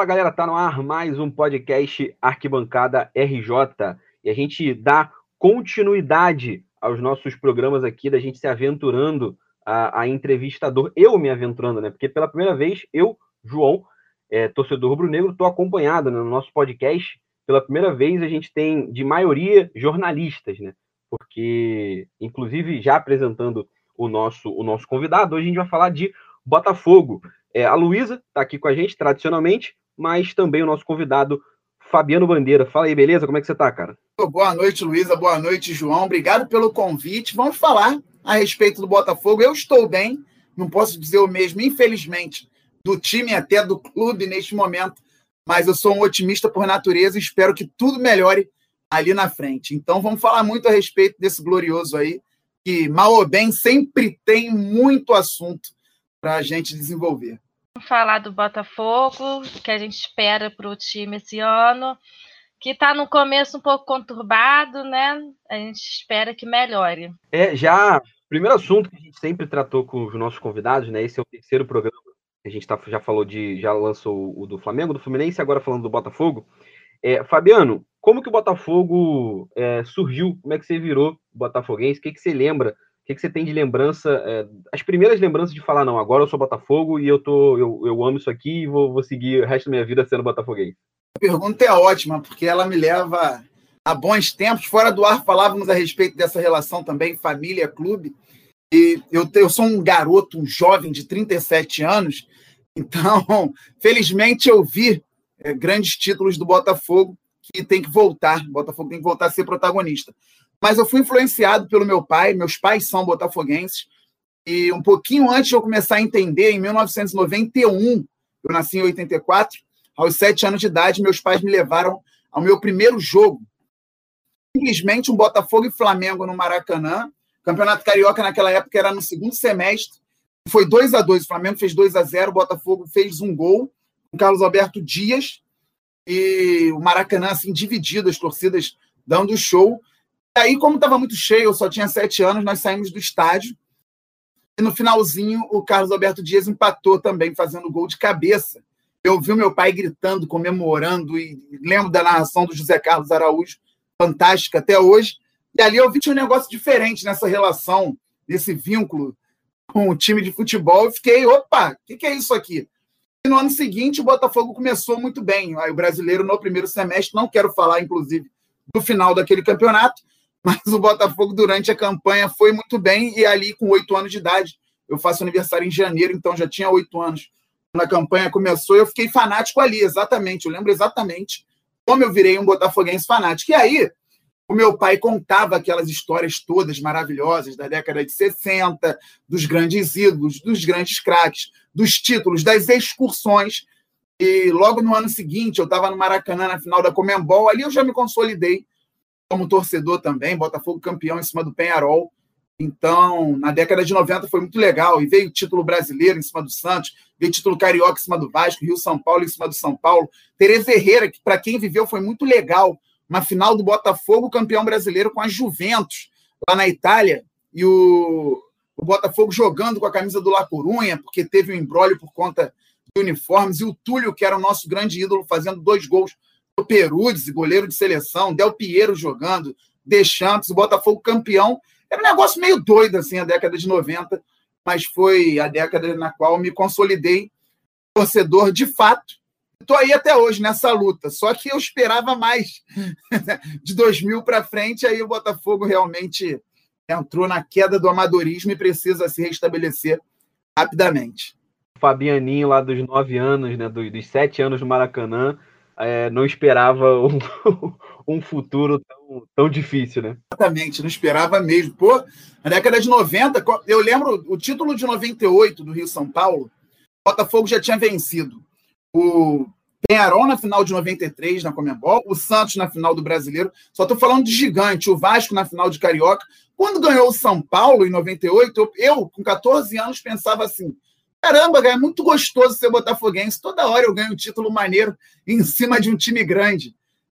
Fala galera, tá no ar mais um podcast Arquibancada RJ e a gente dá continuidade aos nossos programas aqui, da gente se aventurando a, a entrevistador, eu me aventurando, né? Porque pela primeira vez eu, João, é, torcedor rubro-negro, estou acompanhado né, no nosso podcast. Pela primeira vez a gente tem de maioria jornalistas, né? Porque, inclusive, já apresentando o nosso, o nosso convidado, hoje a gente vai falar de Botafogo. É, a Luísa está aqui com a gente, tradicionalmente, mas também o nosso convidado, Fabiano Bandeira. Fala aí, beleza? Como é que você está, cara? Boa noite, Luísa. Boa noite, João. Obrigado pelo convite. Vamos falar a respeito do Botafogo. Eu estou bem, não posso dizer o mesmo, infelizmente, do time até do clube neste momento, mas eu sou um otimista por natureza e espero que tudo melhore ali na frente. Então vamos falar muito a respeito desse glorioso aí, que mal ou bem sempre tem muito assunto para a gente desenvolver. Falar do Botafogo, que a gente espera para o time esse ano, que está no começo um pouco conturbado, né? A gente espera que melhore. É, já, primeiro assunto que a gente sempre tratou com os nossos convidados, né? Esse é o terceiro programa. A gente tá, já falou de, já lançou o do Flamengo, do Fluminense, agora falando do Botafogo. É, Fabiano, como que o Botafogo é, surgiu? Como é que você virou botafoguense? O que, que você lembra? Que, que você tem de lembrança? É, as primeiras lembranças de falar, não, agora eu sou Botafogo e eu, tô, eu, eu amo isso aqui e vou, vou seguir o resto da minha vida sendo botafoguense. A pergunta é ótima, porque ela me leva a bons tempos. Fora do ar, falávamos a respeito dessa relação também, família-clube. E eu, eu sou um garoto, um jovem de 37 anos, então, felizmente, eu vi é, grandes títulos do Botafogo que tem que voltar. O Botafogo tem que voltar a ser protagonista. Mas eu fui influenciado pelo meu pai, meus pais são botafoguenses, e um pouquinho antes de eu começar a entender, em 1991, eu nasci em 84, aos sete anos de idade, meus pais me levaram ao meu primeiro jogo. Simplesmente um Botafogo e Flamengo no Maracanã. Campeonato Carioca naquela época era no segundo semestre. Foi 2 a 2 O Flamengo fez 2 a 0 o Botafogo fez um gol com Carlos Alberto Dias e o Maracanã assim dividido, as torcidas dando show. Aí, como estava muito cheio, eu só tinha sete anos, nós saímos do estádio. E no finalzinho, o Carlos Alberto Dias empatou também, fazendo gol de cabeça. Eu vi o meu pai gritando, comemorando, e lembro da narração do José Carlos Araújo, fantástica até hoje. E ali eu vi um negócio diferente nessa relação, nesse vínculo com o time de futebol. E fiquei, opa, o que, que é isso aqui? E no ano seguinte, o Botafogo começou muito bem. Aí, o brasileiro, no primeiro semestre, não quero falar, inclusive, do final daquele campeonato, mas o Botafogo, durante a campanha, foi muito bem. E ali, com oito anos de idade, eu faço aniversário em janeiro, então já tinha oito anos. Quando a campanha começou, eu fiquei fanático ali, exatamente. Eu lembro exatamente como eu virei um botafoguense fanático. E aí, o meu pai contava aquelas histórias todas maravilhosas da década de 60, dos grandes ídolos, dos grandes craques, dos títulos, das excursões. E logo no ano seguinte, eu estava no Maracanã na final da Comembol, ali eu já me consolidei como torcedor também, Botafogo campeão em cima do Penharol. Então, na década de 90 foi muito legal. E veio o título brasileiro em cima do Santos, veio título carioca em cima do Vasco, Rio São Paulo em cima do São Paulo. Tereza Herrera, que para quem viveu foi muito legal uma final do Botafogo, campeão brasileiro, com a Juventus, lá na Itália, e o, o Botafogo jogando com a camisa do La Corunha, porque teve um embrólio por conta de uniformes, e o Túlio, que era o nosso grande ídolo, fazendo dois gols Peruzzi, goleiro de seleção, Del Piero jogando, Deschamps, o Botafogo campeão. Era um negócio meio doido, assim, a década de 90, mas foi a década na qual me consolidei torcedor de fato Estou aí até hoje nessa luta, só que eu esperava mais. De 2000 para frente, aí o Botafogo realmente entrou na queda do amadorismo e precisa se restabelecer rapidamente. Fabianinho, lá dos nove anos, né, dos, dos sete anos no Maracanã, é, não esperava um, um futuro tão, tão difícil, né? Exatamente, não esperava mesmo. Pô, na década de 90, eu lembro o título de 98 do Rio São Paulo, o Botafogo já tinha vencido o Penharol na final de 93 na Comembol, o Santos na final do Brasileiro. Só estou falando de gigante, o Vasco na final de Carioca. Quando ganhou o São Paulo em 98, eu, eu com 14 anos, pensava assim: caramba, é muito gostoso ser botafoguense. Toda hora eu ganho um título maneiro em cima de um time grande.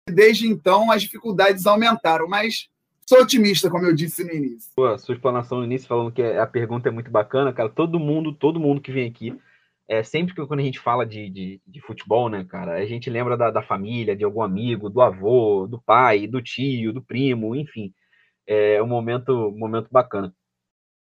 Desde então as dificuldades aumentaram, mas sou otimista, como eu disse no início. Pô, a sua explanação no início, falando que a pergunta é muito bacana, cara. Todo mundo, todo mundo que vem aqui é, sempre que quando a gente fala de, de, de, futebol, né, cara, a gente lembra da, da, família, de algum amigo, do avô, do pai, do tio, do primo, enfim. É um momento, momento bacana.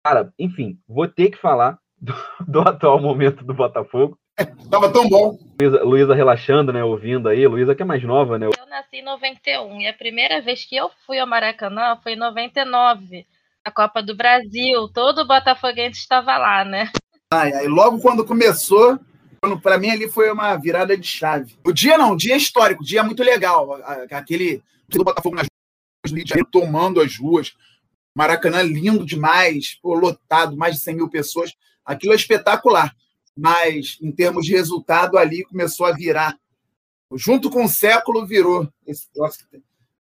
Cara, enfim, vou ter que falar do, do atual momento do Botafogo. É, tava tão bom. Luísa, Luísa relaxando, né, ouvindo aí. Luísa que é mais nova, né? Eu nasci em 91 e a primeira vez que eu fui ao Maracanã foi em 99, a Copa do Brasil. Todo botafoguense estava lá, né? Ai, ai, logo quando começou, para mim ali foi uma virada de chave. O dia não, o dia é histórico, o dia é muito legal. Aquele do Botafogo nas ruas, tomando as ruas. Maracanã lindo demais, pô, lotado, mais de 100 mil pessoas. Aquilo é espetacular. Mas, em termos de resultado, ali começou a virar. Junto com o século, virou. Esse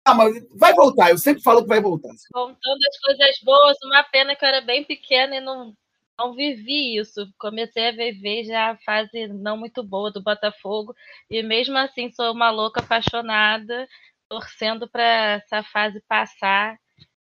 ah, mas vai voltar, eu sempre falo que vai voltar. Contando as coisas boas, uma pena que eu era bem pequena e não não vivi isso. Comecei a viver já a fase não muito boa do Botafogo e mesmo assim sou uma louca apaixonada, torcendo para essa fase passar,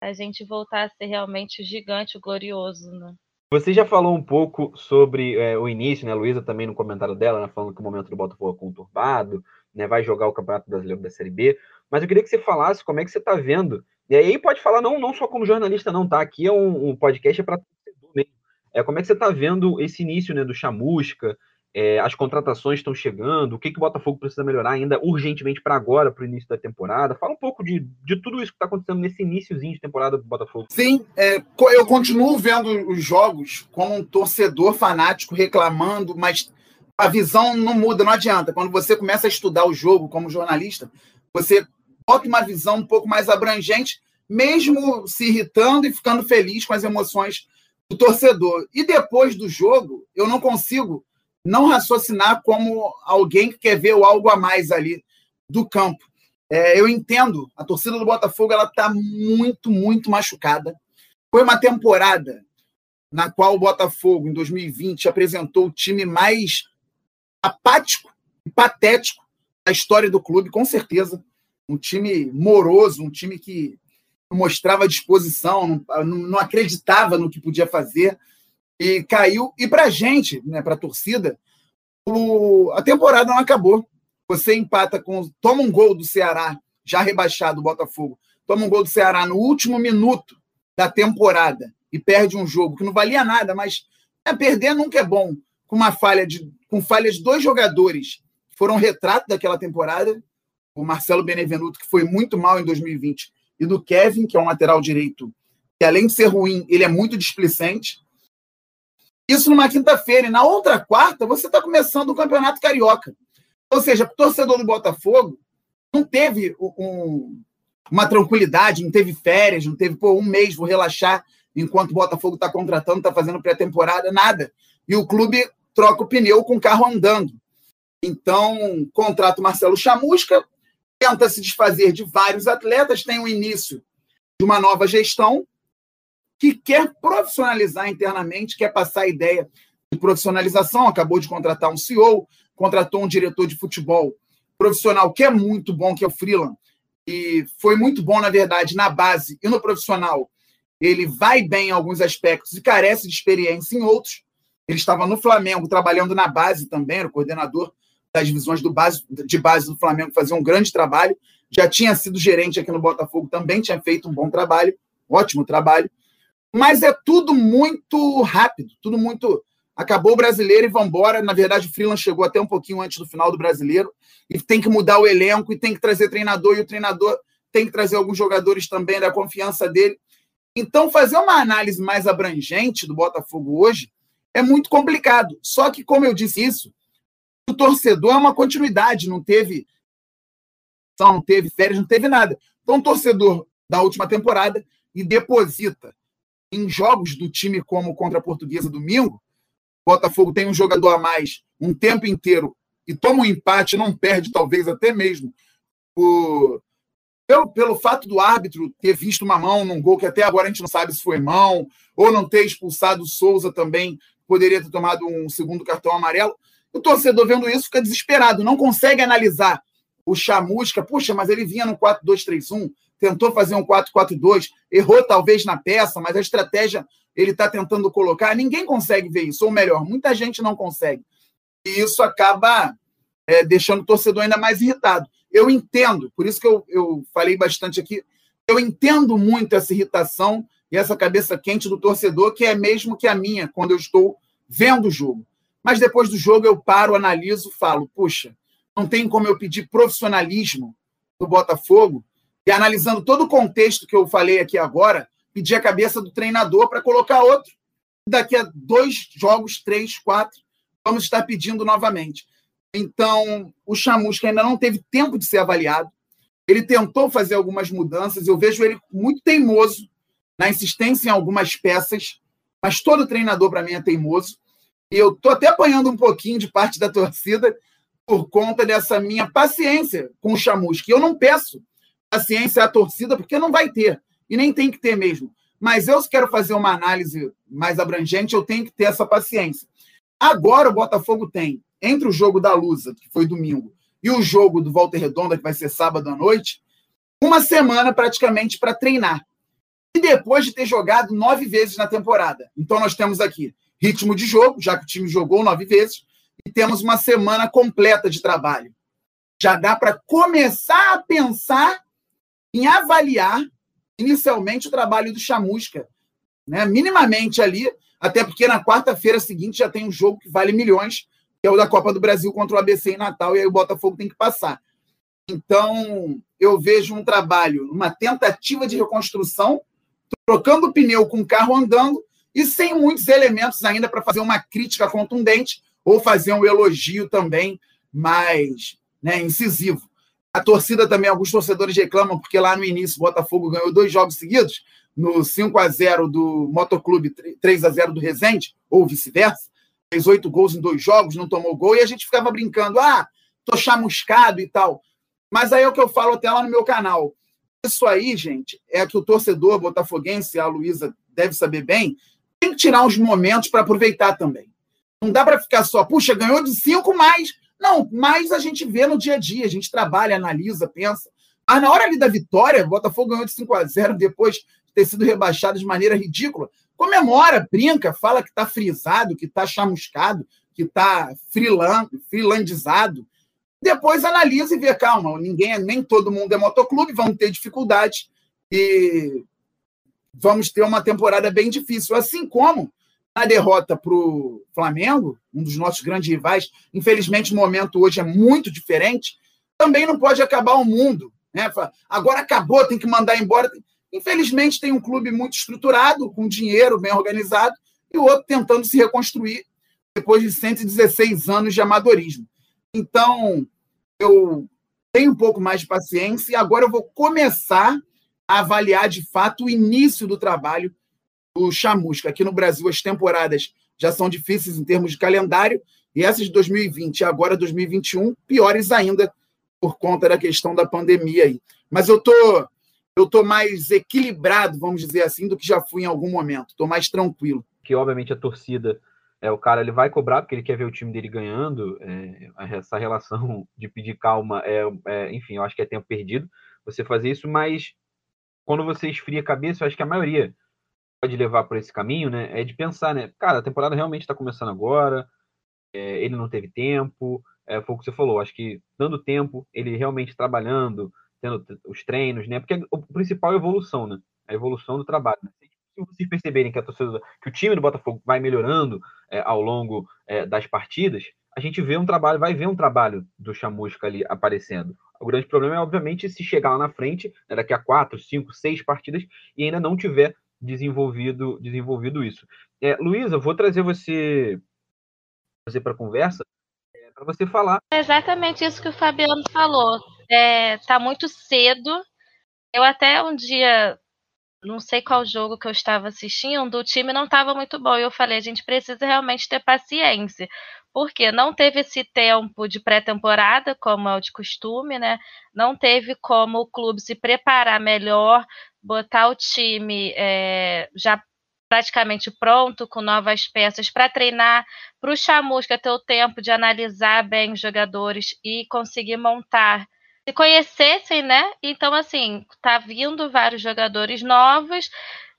a gente voltar a ser realmente o gigante, o glorioso, né? Você já falou um pouco sobre é, o início, né? Luísa também no comentário dela, né, falando que o momento do Botafogo é conturbado, né? Vai jogar o Campeonato Brasileiro da Série B. Mas eu queria que você falasse como é que você está vendo. E aí pode falar não, não só como jornalista, não, tá? Aqui é um, um podcast é para torcedor mesmo. É, como é que você está vendo esse início né, do Chamusca? É, as contratações estão chegando, o que, que o Botafogo precisa melhorar ainda urgentemente para agora, para o início da temporada? Fala um pouco de, de tudo isso que está acontecendo nesse iníciozinho de temporada do Botafogo. Sim, é, eu continuo vendo os jogos como um torcedor fanático reclamando, mas a visão não muda, não adianta. Quando você começa a estudar o jogo como jornalista, você bota uma visão um pouco mais abrangente, mesmo se irritando e ficando feliz com as emoções do torcedor. E depois do jogo, eu não consigo não raciocinar como alguém que quer ver o algo a mais ali do campo. É, eu entendo, a torcida do Botafogo ela está muito, muito machucada. Foi uma temporada na qual o Botafogo, em 2020, apresentou o time mais apático e patético da história do clube, com certeza. Um time moroso, um time que mostrava disposição, não, não acreditava no que podia fazer e caiu. E para a gente, né, para a torcida, o, a temporada não acabou. Você empata com. Toma um gol do Ceará, já rebaixado o Botafogo. Toma um gol do Ceará no último minuto da temporada e perde um jogo que não valia nada, mas é, perder nunca é bom. Com uma falha de, com falhas de dois jogadores que foram retrato daquela temporada, o Marcelo Benevenuto, que foi muito mal em 2020, e do Kevin, que é um lateral direito, que além de ser ruim, ele é muito displicente. Isso numa quinta-feira. E na outra quarta, você está começando o Campeonato Carioca. Ou seja, o torcedor do Botafogo não teve um, uma tranquilidade, não teve férias, não teve pô, um mês, vou relaxar enquanto o Botafogo está contratando, está fazendo pré-temporada, nada. E o clube troca o pneu com o carro andando. Então, contrata o Marcelo Chamusca, tenta se desfazer de vários atletas, tem o início de uma nova gestão que quer profissionalizar internamente, quer passar a ideia de profissionalização, acabou de contratar um CEO, contratou um diretor de futebol profissional que é muito bom, que é o Freeland, e foi muito bom, na verdade, na base e no profissional. Ele vai bem em alguns aspectos e carece de experiência em outros. Ele estava no Flamengo trabalhando na base também, era o coordenador das divisões do base, de base do Flamengo fazia um grande trabalho. Já tinha sido gerente aqui no Botafogo, também tinha feito um bom trabalho, ótimo trabalho. Mas é tudo muito rápido, tudo muito. Acabou o brasileiro e vamos embora. Na verdade, o Freeland chegou até um pouquinho antes do final do brasileiro e tem que mudar o elenco e tem que trazer treinador, e o treinador tem que trazer alguns jogadores também da confiança dele. Então, fazer uma análise mais abrangente do Botafogo hoje é muito complicado. Só que, como eu disse isso, o torcedor é uma continuidade, não teve não teve férias, não teve nada. Então, o torcedor da última temporada e deposita em jogos do time como contra a Portuguesa domingo, o Botafogo tem um jogador a mais um tempo inteiro e toma um empate, não perde, talvez até mesmo o, pelo, pelo fato do árbitro ter visto uma mão num gol que até agora a gente não sabe se foi mão, ou não ter expulsado o Souza também, poderia ter tomado um segundo cartão amarelo. O torcedor vendo isso fica desesperado, não consegue analisar o chamusca. Puxa, mas ele vinha no 4-2-3-1, tentou fazer um 4-4-2, errou talvez na peça, mas a estratégia ele está tentando colocar. Ninguém consegue ver isso, ou melhor, muita gente não consegue. e isso acaba é, deixando o torcedor ainda mais irritado. Eu entendo, por isso que eu, eu falei bastante aqui, eu entendo muito essa irritação e essa cabeça quente do torcedor, que é mesmo que a minha, quando eu estou vendo o jogo. Mas depois do jogo eu paro, analiso, falo, puxa, não tem como eu pedir profissionalismo do Botafogo e analisando todo o contexto que eu falei aqui agora, pedir a cabeça do treinador para colocar outro. Daqui a dois jogos, três, quatro, vamos estar pedindo novamente. Então, o Chamusca ainda não teve tempo de ser avaliado. Ele tentou fazer algumas mudanças. Eu vejo ele muito teimoso na insistência em algumas peças, mas todo treinador, para mim, é teimoso. E eu estou até apanhando um pouquinho de parte da torcida por conta dessa minha paciência com o Chamusca. Eu não peço paciência à torcida, porque não vai ter. E nem tem que ter mesmo. Mas eu, se quero fazer uma análise mais abrangente, eu tenho que ter essa paciência. Agora o Botafogo tem, entre o jogo da Lusa, que foi domingo, e o jogo do Volta Redonda, que vai ser sábado à noite, uma semana praticamente para treinar. E depois de ter jogado nove vezes na temporada. Então nós temos aqui ritmo de jogo, já que o time jogou nove vezes, e temos uma semana completa de trabalho. Já dá para começar a pensar em avaliar inicialmente o trabalho do Chamusca, né? minimamente ali até porque na quarta-feira seguinte já tem um jogo que vale milhões, que é o da Copa do Brasil contra o ABC em Natal, e aí o Botafogo tem que passar. Então, eu vejo um trabalho, uma tentativa de reconstrução, trocando o pneu com o carro andando e sem muitos elementos ainda para fazer uma crítica contundente ou fazer um elogio também mais né, incisivo. A torcida também, alguns torcedores reclamam, porque lá no início o Botafogo ganhou dois jogos seguidos, no 5 a 0 do Motoclube, 3 a 0 do Resende, ou vice-versa, fez oito gols em dois jogos, não tomou gol, e a gente ficava brincando, ah, tô chamuscado e tal. Mas aí é o que eu falo até lá no meu canal. Isso aí, gente, é que o torcedor botafoguense, a Luísa deve saber bem, tem que tirar uns momentos para aproveitar também. Não dá para ficar só, puxa, ganhou de cinco mais. Não, mais a gente vê no dia a dia, a gente trabalha, analisa, pensa. Mas na hora ali da vitória, o Botafogo ganhou de 5 a 0 depois ter sido rebaixado de maneira ridícula, comemora, brinca, fala que está frisado, que está chamuscado, que está freelandizado. Depois analisa e vê, calma, ninguém, nem todo mundo é motoclube, vamos ter dificuldade e vamos ter uma temporada bem difícil. Assim como a derrota para o Flamengo, um dos nossos grandes rivais, infelizmente o momento hoje é muito diferente, também não pode acabar o mundo. Né? Agora acabou, tem que mandar embora. Infelizmente, tem um clube muito estruturado, com dinheiro bem organizado, e o outro tentando se reconstruir depois de 116 anos de amadorismo. Então, eu tenho um pouco mais de paciência e agora eu vou começar a avaliar de fato o início do trabalho do Chamusca. Aqui no Brasil, as temporadas já são difíceis em termos de calendário, e essas de 2020 e agora 2021, piores ainda por conta da questão da pandemia aí. Mas eu estou eu tô mais equilibrado, vamos dizer assim, do que já fui em algum momento. Estou mais tranquilo. Que obviamente a torcida, é o cara ele vai cobrar porque ele quer ver o time dele ganhando. É, essa relação de pedir calma é, é, enfim, eu acho que é tempo perdido você fazer isso, mas quando você esfria a cabeça, eu acho que a maioria pode levar por esse caminho, né? É de pensar, né? Cara, a temporada realmente está começando agora. É, ele não teve tempo. É, foi o que você falou. Acho que dando tempo, ele realmente trabalhando, tendo os treinos, né? Porque o principal é a evolução, né? A evolução do trabalho. Né? Se vocês perceberem que, a torcida, que o time do Botafogo vai melhorando é, ao longo é, das partidas, a gente vê um trabalho, vai ver um trabalho do Chamusca ali aparecendo. O grande problema é, obviamente, se chegar lá na frente, né, daqui a quatro, cinco, seis partidas, e ainda não tiver desenvolvido, desenvolvido isso. É, Luísa, vou trazer você, você para a conversa, é, para você falar. É exatamente isso que o Fabiano falou é, tá muito cedo. Eu até um dia, não sei qual jogo que eu estava assistindo, o time não estava muito bom. E eu falei, a gente precisa realmente ter paciência. Porque não teve esse tempo de pré-temporada, como é o de costume, né? Não teve como o clube se preparar melhor, botar o time é, já praticamente pronto, com novas peças para treinar, para o Chamusca ter o tempo de analisar bem os jogadores e conseguir montar se conhecessem, né? Então, assim, tá vindo vários jogadores novos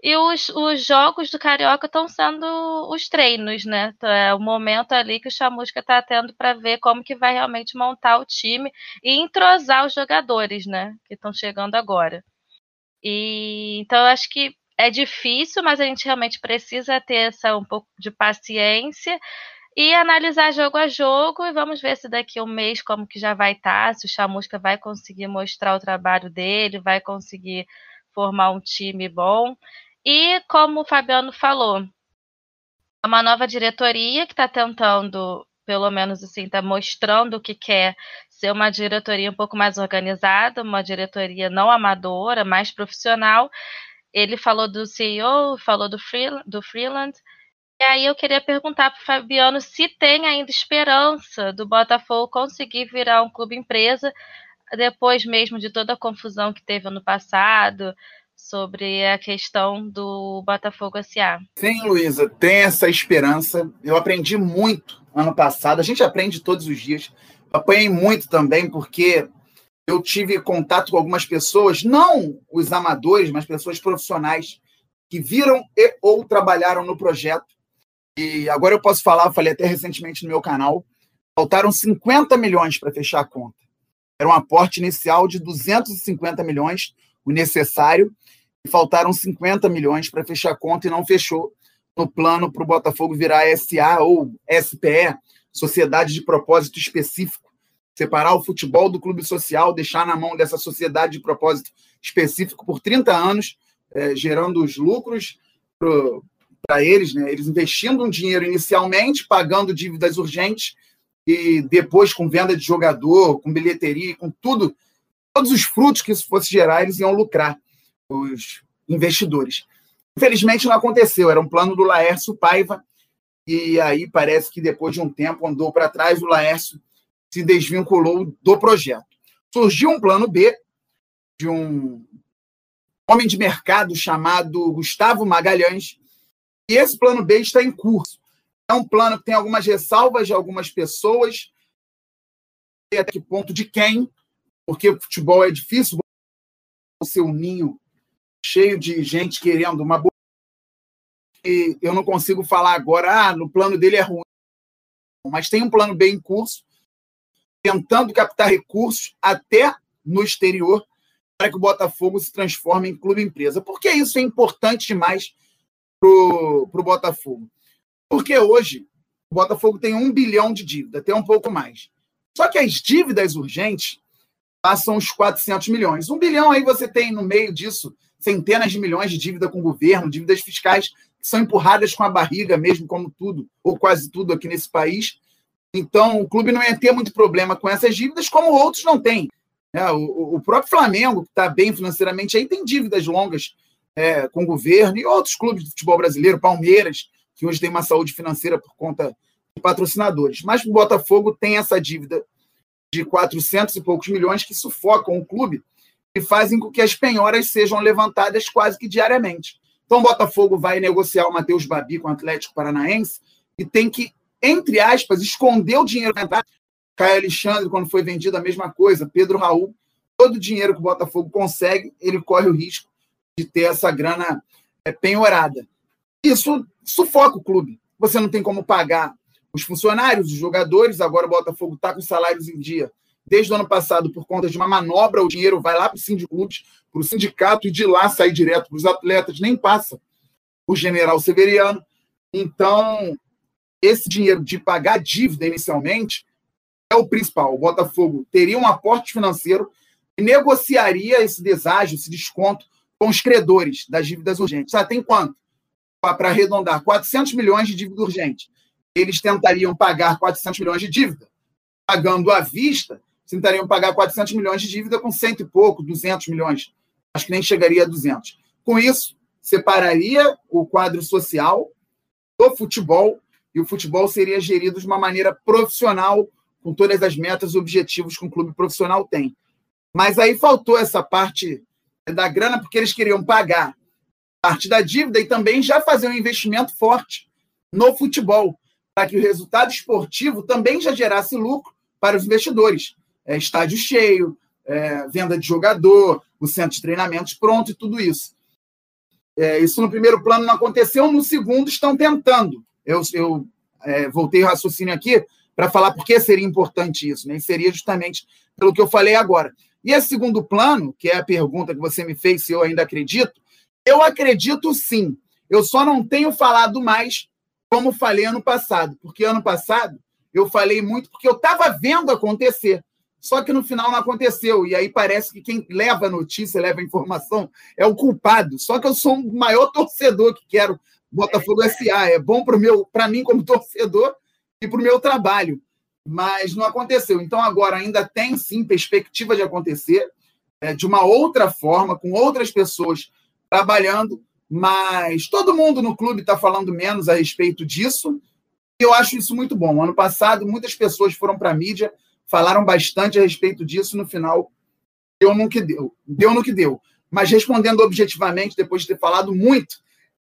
E os, os jogos do Carioca estão sendo os treinos, né? Então, é o momento ali que o Chamusca está tendo para ver como que vai realmente montar o time e entrosar os jogadores, né? Que estão chegando agora. E então eu acho que é difícil, mas a gente realmente precisa ter essa um pouco de paciência e analisar jogo a jogo e vamos ver se daqui a um mês como que já vai estar, tá, se o Chamusca vai conseguir mostrar o trabalho dele, vai conseguir formar um time bom. E como o Fabiano falou, é uma nova diretoria que está tentando, pelo menos assim, está mostrando o que quer ser uma diretoria um pouco mais organizada, uma diretoria não amadora, mais profissional. Ele falou do CEO, falou do, free, do Freeland. E aí eu queria perguntar para o Fabiano se tem ainda esperança do Botafogo conseguir virar um clube empresa depois mesmo de toda a confusão que teve ano passado, sobre a questão do Botafogo SA. Sim, Luísa, tem essa esperança. Eu aprendi muito ano passado, a gente aprende todos os dias. Apanhei muito também, porque eu tive contato com algumas pessoas, não os amadores, mas pessoas profissionais, que viram e ou trabalharam no projeto. E agora eu posso falar, falei até recentemente no meu canal, faltaram 50 milhões para fechar a conta. Era um aporte inicial de 250 milhões, o necessário, e faltaram 50 milhões para fechar a conta e não fechou no plano para o Botafogo virar SA ou SPE, Sociedade de Propósito Específico. Separar o futebol do clube social, deixar na mão dessa sociedade de propósito específico por 30 anos, é, gerando os lucros para eles, né? eles investindo um dinheiro inicialmente, pagando dívidas urgentes e depois com venda de jogador, com bilheteria, com tudo, todos os frutos que isso fosse gerar, eles iam lucrar os investidores. Infelizmente não aconteceu, era um plano do Laércio Paiva, e aí parece que depois de um tempo andou para trás, o Laércio se desvinculou do projeto. Surgiu um plano B de um homem de mercado chamado Gustavo Magalhães, e esse plano B está em curso. É um plano que tem algumas ressalvas de algumas pessoas, até que ponto de quem, porque futebol é difícil, o seu ninho cheio de gente querendo uma eu não consigo falar agora, ah, no plano dele é ruim. Mas tem um plano B em curso, tentando captar recursos até no exterior para que o Botafogo se transforme em clube empresa. Por que isso é importante demais para o Botafogo? Porque hoje o Botafogo tem um bilhão de dívida, tem um pouco mais. Só que as dívidas urgentes passam os 400 milhões. Um bilhão aí você tem no meio disso centenas de milhões de dívida com o governo, dívidas fiscais são empurradas com a barriga mesmo, como tudo, ou quase tudo aqui nesse país. Então, o clube não ia ter muito problema com essas dívidas, como outros não têm. É, o, o, próprio Flamengo, que está bem financeiramente, aí tem dívidas longas é, com o governo, e outros clubes de futebol brasileiro, Palmeiras, que hoje tem uma saúde financeira por conta de patrocinadores. Mas o Botafogo tem essa dívida de 400 e poucos milhões que sufocam o clube e fazem com que as penhoras sejam levantadas quase que diariamente. Então, Botafogo vai negociar o Matheus Babi com o Atlético Paranaense e tem que, entre aspas, esconder o dinheiro entrar. Caio Alexandre, quando foi vendido, a mesma coisa. Pedro Raul, todo o dinheiro que o Botafogo consegue, ele corre o risco de ter essa grana é, penhorada. Isso sufoca o clube. Você não tem como pagar os funcionários, os jogadores. Agora o Botafogo está com salários em dia desde o ano passado, por conta de uma manobra, o dinheiro vai lá para o sindicato, para o sindicato e de lá sai direto para os atletas, nem passa o general Severiano. Então, esse dinheiro de pagar dívida inicialmente é o principal. O Botafogo teria um aporte financeiro e negociaria esse deságio, esse desconto com os credores das dívidas urgentes. Sabe, tem quanto? Para arredondar, 400 milhões de dívida urgente. Eles tentariam pagar 400 milhões de dívida, pagando à vista, tentariam pagar 400 milhões de dívida com cento e pouco, 200 milhões. Acho que nem chegaria a 200. Com isso, separaria o quadro social do futebol e o futebol seria gerido de uma maneira profissional, com todas as metas e objetivos que um clube profissional tem. Mas aí faltou essa parte da grana, porque eles queriam pagar parte da dívida e também já fazer um investimento forte no futebol, para que o resultado esportivo também já gerasse lucro para os investidores é, estádio cheio, é, venda de jogador, o centro de treinamentos pronto e tudo isso. É, isso no primeiro plano não aconteceu, no segundo estão tentando. Eu, eu é, voltei o raciocínio aqui para falar por que seria importante isso, né? Seria justamente pelo que eu falei agora. E esse segundo plano, que é a pergunta que você me fez se eu ainda acredito, eu acredito sim. Eu só não tenho falado mais como falei ano passado, porque ano passado eu falei muito porque eu estava vendo acontecer. Só que no final não aconteceu. E aí parece que quem leva a notícia, leva a informação, é o culpado. Só que eu sou o maior torcedor que quero Botafogo SA. É bom para mim como torcedor e para o meu trabalho. Mas não aconteceu. Então agora ainda tem sim perspectiva de acontecer é, de uma outra forma, com outras pessoas trabalhando, mas todo mundo no clube está falando menos a respeito disso. E eu acho isso muito bom. Ano passado, muitas pessoas foram para a mídia falaram bastante a respeito disso no final. Deu no que deu. Deu no que deu. Mas respondendo objetivamente, depois de ter falado muito,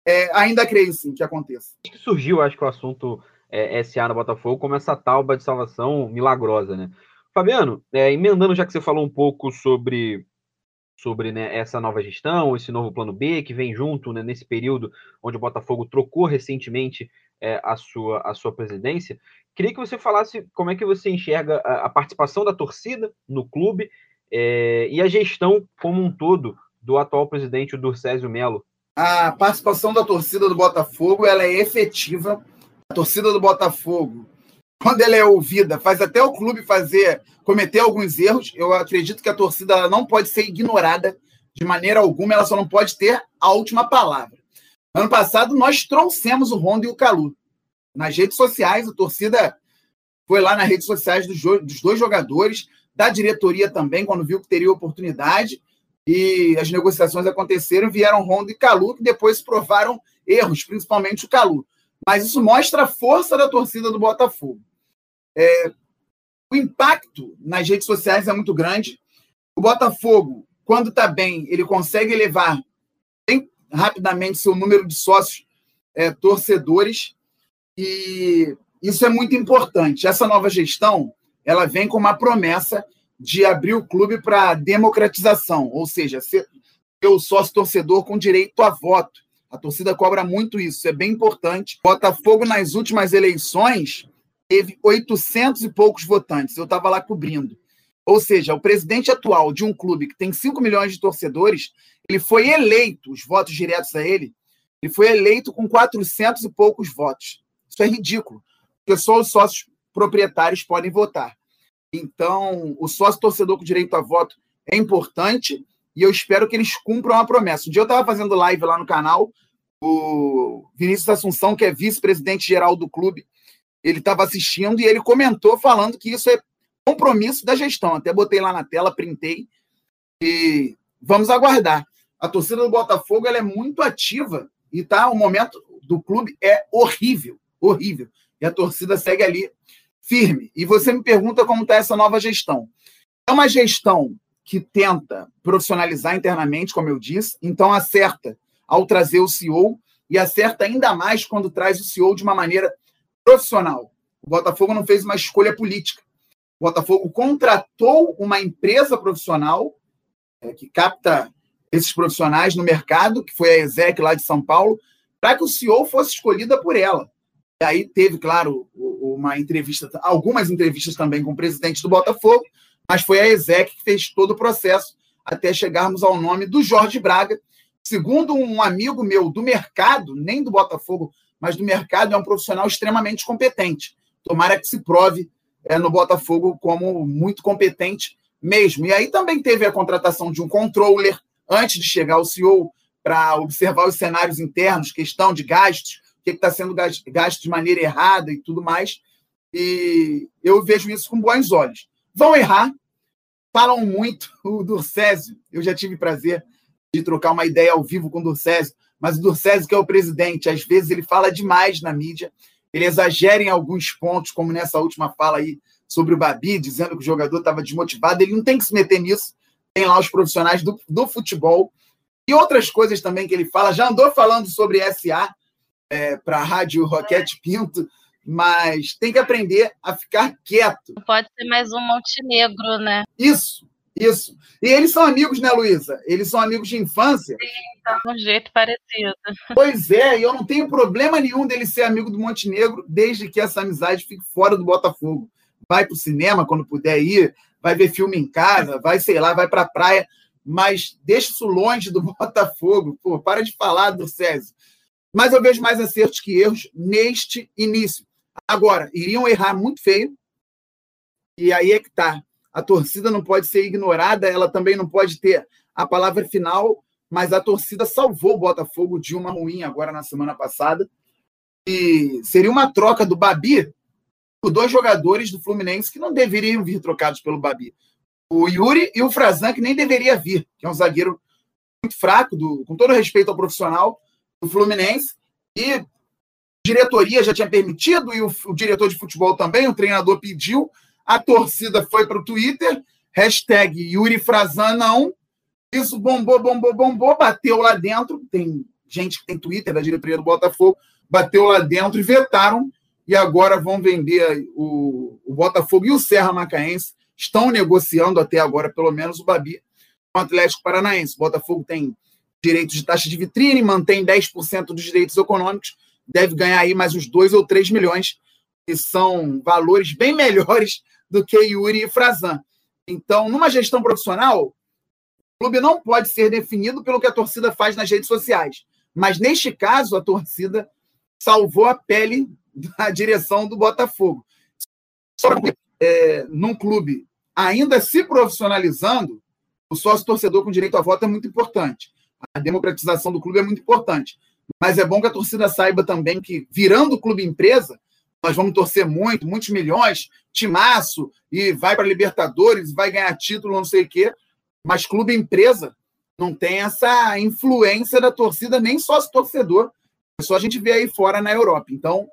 é, ainda creio sim que aconteça. Surgiu, acho que o assunto é, SA no Botafogo como essa talba de salvação milagrosa, né? Fabiano, é, emendando já que você falou um pouco sobre sobre né, essa nova gestão, esse novo plano B que vem junto né, nesse período onde o Botafogo trocou recentemente é, a, sua, a sua presidência. Queria que você falasse como é que você enxerga a, a participação da torcida no clube é, e a gestão como um todo do atual presidente, Durcésio Melo. A participação da torcida do Botafogo ela é efetiva. A torcida do Botafogo, quando ela é ouvida, faz até o clube fazer cometer alguns erros. Eu acredito que a torcida não pode ser ignorada de maneira alguma, ela só não pode ter a última palavra. Ano passado, nós trouxemos o Rondo e o Calu. Nas redes sociais, a torcida foi lá nas redes sociais dos, dos dois jogadores, da diretoria também, quando viu que teria oportunidade, e as negociações aconteceram, vieram Rondo e Calu, que depois provaram erros, principalmente o Calu. Mas isso mostra a força da torcida do Botafogo. É, o impacto nas redes sociais é muito grande. O Botafogo, quando está bem, ele consegue elevar rapidamente seu número de sócios é, torcedores e isso é muito importante. Essa nova gestão ela vem com uma promessa de abrir o clube para democratização, ou seja, ser o sócio torcedor com direito a voto. A torcida cobra muito isso, é bem importante. Botafogo, nas últimas eleições, teve 800 e poucos votantes. Eu estava lá cobrindo. Ou seja, o presidente atual de um clube que tem 5 milhões de torcedores, ele foi eleito, os votos diretos a ele, ele foi eleito com 400 e poucos votos. Isso é ridículo, porque só os sócios proprietários podem votar. Então, o sócio torcedor com direito a voto é importante e eu espero que eles cumpram a promessa. Um dia eu estava fazendo live lá no canal, o Vinícius Assunção, que é vice-presidente geral do clube, ele estava assistindo e ele comentou falando que isso é compromisso da gestão. Até botei lá na tela, printei. E vamos aguardar. A torcida do Botafogo é muito ativa e tá, o momento do clube é horrível, horrível. E a torcida segue ali firme. E você me pergunta como está essa nova gestão. É uma gestão que tenta profissionalizar internamente, como eu disse, então acerta ao trazer o CEO e acerta ainda mais quando traz o CEO de uma maneira profissional. O Botafogo não fez uma escolha política. O Botafogo contratou uma empresa profissional é, que capta esses profissionais no mercado, que foi a Exec lá de São Paulo, para que o CEO fosse escolhida por ela. E aí teve, claro, uma entrevista, algumas entrevistas também com o presidente do Botafogo, mas foi a Exec que fez todo o processo até chegarmos ao nome do Jorge Braga. Segundo um amigo meu do mercado, nem do Botafogo, mas do mercado, é um profissional extremamente competente. Tomara que se prove é, no Botafogo como muito competente mesmo. E aí também teve a contratação de um controller antes de chegar o CEO para observar os cenários internos, questão de gastos, o que está sendo gasto de maneira errada e tudo mais. E eu vejo isso com bons olhos. Vão errar, falam muito. O Durcésio, eu já tive prazer de trocar uma ideia ao vivo com o Durcésio, mas o Durcésio, que é o presidente, às vezes ele fala demais na mídia ele exagera em alguns pontos, como nessa última fala aí sobre o Babi, dizendo que o jogador estava desmotivado. Ele não tem que se meter nisso. Tem lá os profissionais do, do futebol. E outras coisas também que ele fala. Já andou falando sobre SA é, para a Rádio Roquete Pinto, mas tem que aprender a ficar quieto. Pode ser mais um Montenegro, né? Isso, Isso. E eles são amigos, né, Luísa? Eles são amigos de infância. Sim, tá de um jeito parecido. Pois é, e eu não tenho problema nenhum dele ser amigo do Montenegro, desde que essa amizade fique fora do Botafogo. Vai para o cinema quando puder ir, vai ver filme em casa, vai, sei lá, vai para a praia, mas deixa isso longe do Botafogo. Pô, para de falar do César. Mas eu vejo mais acertos que erros neste início. Agora, iriam errar muito feio, e aí é que está a torcida não pode ser ignorada, ela também não pode ter a palavra final, mas a torcida salvou o Botafogo de uma ruim agora na semana passada. E seria uma troca do Babi por dois jogadores do Fluminense que não deveriam vir trocados pelo Babi. O Yuri e o Frazan, que nem deveria vir, que é um zagueiro muito fraco, do, com todo respeito ao profissional do Fluminense. E a diretoria já tinha permitido, e o, o diretor de futebol também, o treinador pediu, a torcida foi para o Twitter, hashtag Yuri Frazan não. Isso bombou, bombou, bombou, bateu lá dentro. Tem gente que tem Twitter da diretoria do Botafogo, bateu lá dentro e vetaram. E agora vão vender o, o Botafogo e o Serra Macaense. Estão negociando até agora, pelo menos, o Babi com o Atlético Paranaense. O Botafogo tem direitos de taxa de vitrine, mantém 10% dos direitos econômicos, deve ganhar aí mais uns 2 ou 3 milhões, que são valores bem melhores do que Yuri e Frazan. Então, numa gestão profissional, o clube não pode ser definido pelo que a torcida faz nas redes sociais. Mas, neste caso, a torcida salvou a pele da direção do Botafogo. É, num clube ainda se profissionalizando, o sócio torcedor com direito a voto é muito importante. A democratização do clube é muito importante. Mas é bom que a torcida saiba também que, virando o clube empresa, nós vamos torcer muito, muitos milhões, timaço, e vai para Libertadores, vai ganhar título, não sei o quê. Mas clube empresa não tem essa influência da torcida, nem sócio torcedor. É só a gente vê aí fora na Europa. Então,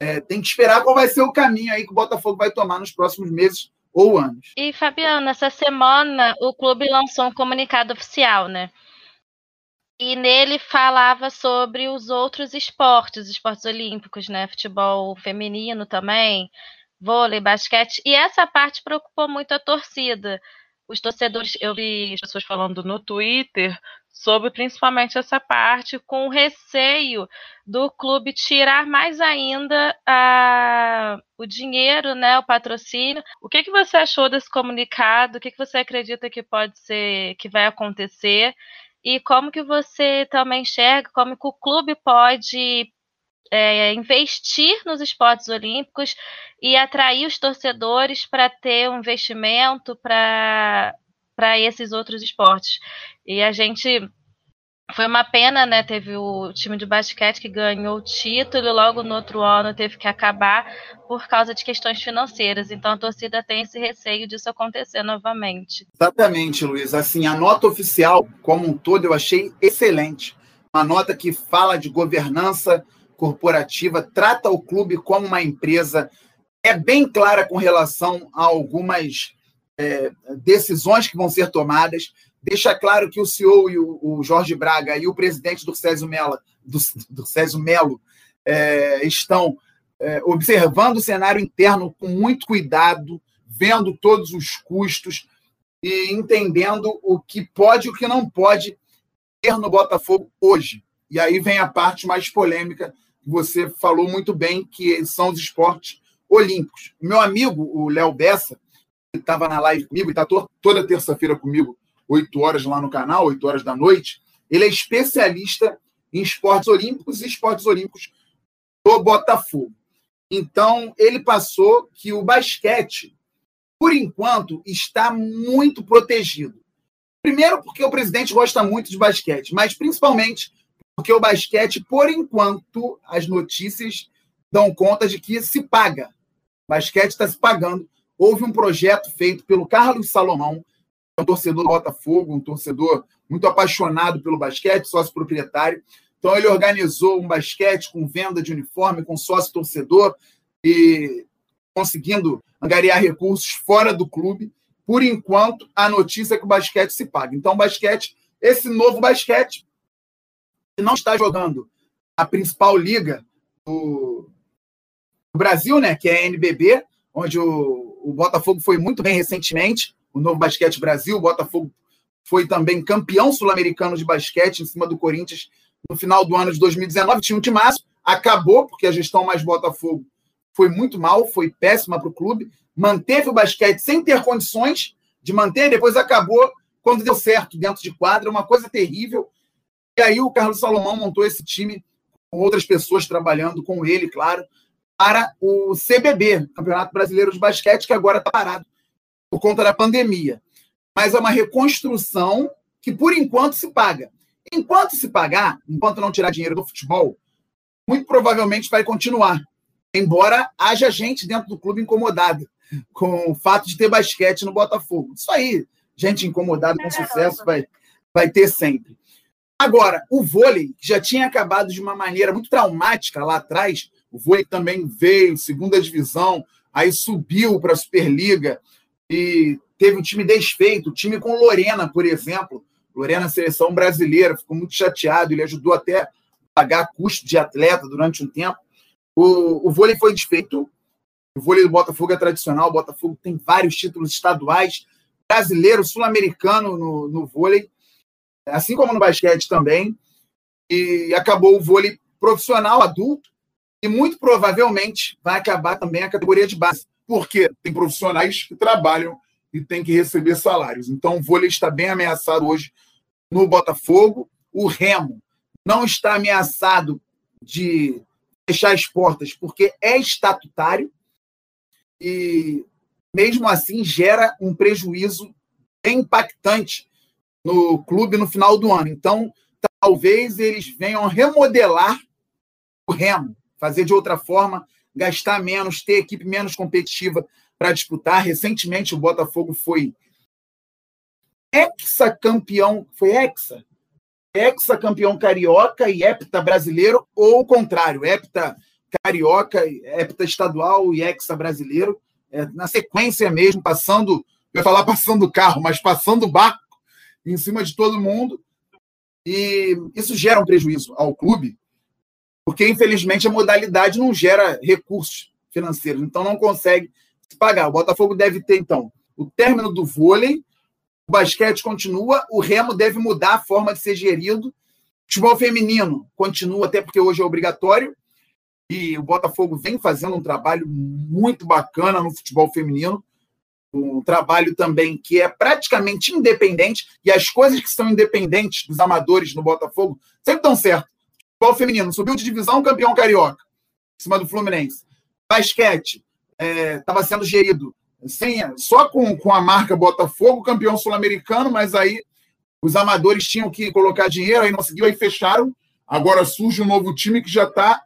é, tem que esperar qual vai ser o caminho aí que o Botafogo vai tomar nos próximos meses ou anos. E, Fabiano, essa semana o clube lançou um comunicado oficial, né? E nele falava sobre os outros esportes, esportes olímpicos, né? Futebol feminino também, vôlei, basquete. E essa parte preocupou muito a torcida. Os torcedores, eu vi as pessoas falando no Twitter sobre principalmente essa parte, com receio do clube tirar mais ainda a, o dinheiro, né, o patrocínio. O que, que você achou desse comunicado? O que, que você acredita que pode ser, que vai acontecer? E como que você também enxerga como que o clube pode é, investir nos esportes olímpicos e atrair os torcedores para ter um investimento para esses outros esportes. E a gente foi uma pena, né? Teve o time de basquete que ganhou o título, logo no outro ano teve que acabar por causa de questões financeiras. Então a torcida tem esse receio disso acontecer novamente. Exatamente, Luiz. Assim, a nota oficial, como um todo, eu achei excelente. Uma nota que fala de governança corporativa, trata o clube como uma empresa, é bem clara com relação a algumas é, decisões que vão ser tomadas deixa claro que o CEO e o, o Jorge Braga e o presidente do Césio Melo, do, do Césio é, estão é, observando o cenário interno com muito cuidado, vendo todos os custos e entendendo o que pode e o que não pode ter no Botafogo hoje. E aí vem a parte mais polêmica, você falou muito bem, que são os esportes olímpicos. Meu amigo, o Léo Bessa, que estava na live comigo e está toda terça-feira comigo 8 horas lá no canal, 8 horas da noite. Ele é especialista em esportes olímpicos e esportes olímpicos do Botafogo. Então, ele passou que o basquete, por enquanto, está muito protegido. Primeiro, porque o presidente gosta muito de basquete, mas principalmente porque o basquete, por enquanto, as notícias dão conta de que se paga. O basquete está se pagando. Houve um projeto feito pelo Carlos Salomão, é um torcedor do Botafogo, um torcedor muito apaixonado pelo basquete, sócio proprietário. Então, ele organizou um basquete com venda de uniforme, com sócio torcedor e conseguindo angariar recursos fora do clube. Por enquanto, a notícia é que o basquete se paga. Então, o basquete, esse novo basquete, que não está jogando a principal liga do Brasil, né, que é a NBB, onde o, o Botafogo foi muito bem recentemente, o Novo Basquete Brasil. O Botafogo foi também campeão sul-americano de basquete em cima do Corinthians no final do ano de 2019. Tinha um timaço, acabou, porque a gestão mais Botafogo foi muito mal, foi péssima para o clube. Manteve o basquete sem ter condições de manter, depois acabou quando deu certo dentro de quadra, uma coisa terrível. E aí o Carlos Salomão montou esse time com outras pessoas trabalhando com ele, claro, para o CBB, Campeonato Brasileiro de Basquete, que agora está parado por conta da pandemia mas é uma reconstrução que, por enquanto, se paga. Enquanto se pagar, enquanto não tirar dinheiro do futebol, muito provavelmente vai continuar. Embora haja gente dentro do clube incomodada com o fato de ter basquete no Botafogo. Isso aí, gente incomodada com sucesso, vai, vai ter sempre. Agora, o vôlei, que já tinha acabado de uma maneira muito traumática lá atrás, o vôlei também veio, segunda divisão, aí subiu para a Superliga e teve um time desfeito, time com Lorena, por exemplo. Lorena, seleção brasileira, ficou muito chateado, ele ajudou até a pagar custo de atleta durante um tempo. O, o vôlei foi desfeito, o vôlei do Botafogo é tradicional, o Botafogo tem vários títulos estaduais, brasileiro, sul-americano no, no vôlei, assim como no basquete também, e acabou o vôlei profissional adulto, e muito provavelmente vai acabar também a categoria de base, porque tem profissionais que trabalham e tem que receber salários. Então, o vôlei está bem ameaçado hoje no Botafogo. O Remo não está ameaçado de fechar as portas porque é estatutário e, mesmo assim, gera um prejuízo impactante no clube no final do ano. Então, talvez eles venham remodelar o Remo, fazer de outra forma, gastar menos, ter equipe menos competitiva para disputar. Recentemente o Botafogo foi ex-campeão, foi exa, ex-campeão carioca e hepta brasileiro, ou o contrário, hepta carioca, hepta estadual e hexa brasileiro, é, na sequência mesmo, passando, eu ia falar passando carro, mas passando barco em cima de todo mundo. E isso gera um prejuízo ao clube, porque infelizmente a modalidade não gera recursos financeiros, então não consegue pagar. O Botafogo deve ter, então, o término do vôlei, o basquete continua, o remo deve mudar a forma de ser gerido. O futebol feminino continua, até porque hoje é obrigatório. E o Botafogo vem fazendo um trabalho muito bacana no futebol feminino. Um trabalho também que é praticamente independente. E as coisas que são independentes dos amadores no Botafogo sempre dão certo. Futebol feminino subiu de divisão, campeão carioca, em cima do Fluminense. Basquete, estava é, sendo gerido sem, só com, com a marca Botafogo, campeão sul-americano, mas aí os amadores tinham que colocar dinheiro, aí não conseguiu, aí fecharam. Agora surge um novo time que já está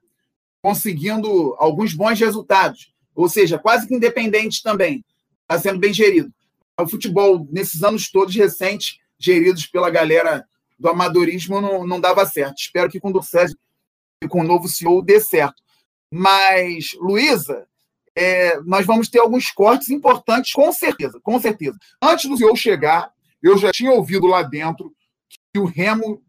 conseguindo alguns bons resultados. Ou seja, quase que independente também. Está sendo bem gerido. O futebol, nesses anos todos recentes, geridos pela galera do amadorismo, não, não dava certo. Espero que com o Dorcésio e com o novo CEO dê certo. Mas, Luísa, é, nós vamos ter alguns cortes importantes, com certeza, com certeza. Antes do senhor chegar, eu já tinha ouvido lá dentro que o Remo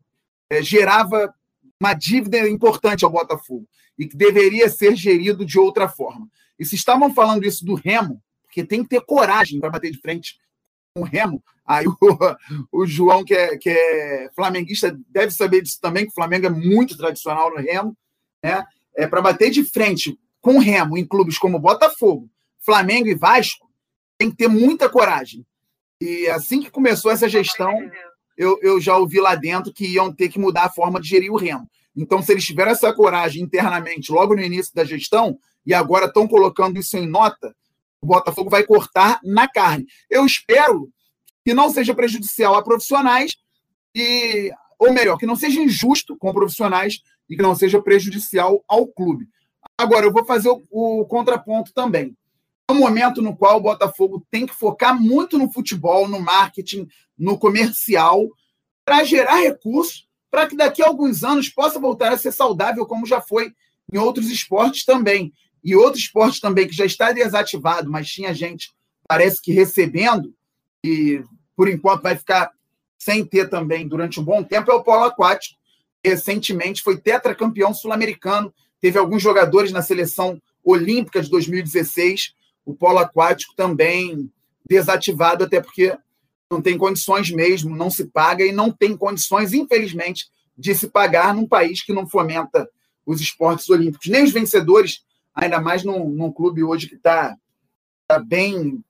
é, gerava uma dívida importante ao Botafogo e que deveria ser gerido de outra forma. E se estavam falando isso do Remo, porque tem que ter coragem para bater de frente o Remo, aí o, o João, que é, que é flamenguista, deve saber disso também, que o Flamengo é muito tradicional no Remo, né? É, para bater de frente com remo em clubes como Botafogo, Flamengo e Vasco, tem que ter muita coragem. E assim que começou essa gestão, eu, eu já ouvi lá dentro que iam ter que mudar a forma de gerir o remo. Então, se eles tiveram essa coragem internamente logo no início da gestão, e agora estão colocando isso em nota, o Botafogo vai cortar na carne. Eu espero que não seja prejudicial a profissionais, e, ou melhor, que não seja injusto com profissionais e que não seja prejudicial ao clube. Agora, eu vou fazer o, o contraponto também. É um momento no qual o Botafogo tem que focar muito no futebol, no marketing, no comercial, para gerar recursos, para que daqui a alguns anos possa voltar a ser saudável, como já foi em outros esportes também. E outro esporte também que já está desativado, mas tinha gente, parece que recebendo, e por enquanto vai ficar sem ter também durante um bom tempo, é o polo aquático. Recentemente foi tetracampeão sul-americano Teve alguns jogadores na seleção olímpica de 2016. O polo aquático também desativado, até porque não tem condições mesmo, não se paga e não tem condições, infelizmente, de se pagar num país que não fomenta os esportes olímpicos, nem os vencedores, ainda mais num, num clube hoje que está tá bem.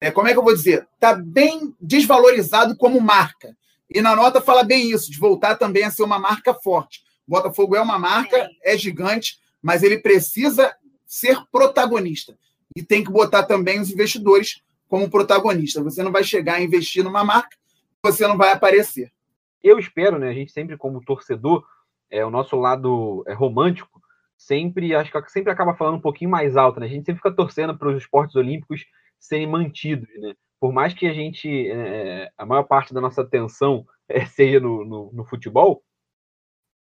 É, como é que eu vou dizer? Está bem desvalorizado como marca. E na nota fala bem isso, de voltar também a ser uma marca forte. O Botafogo é uma marca, é gigante, mas ele precisa ser protagonista. E tem que botar também os investidores como protagonista. Você não vai chegar a investir numa marca, você não vai aparecer. Eu espero, né? A gente sempre, como torcedor, é o nosso lado é, romântico, sempre acho que sempre acaba falando um pouquinho mais alto, né? A gente sempre fica torcendo para os esportes olímpicos serem mantidos, né? Por mais que a gente, é, a maior parte da nossa atenção é, seja no, no, no futebol,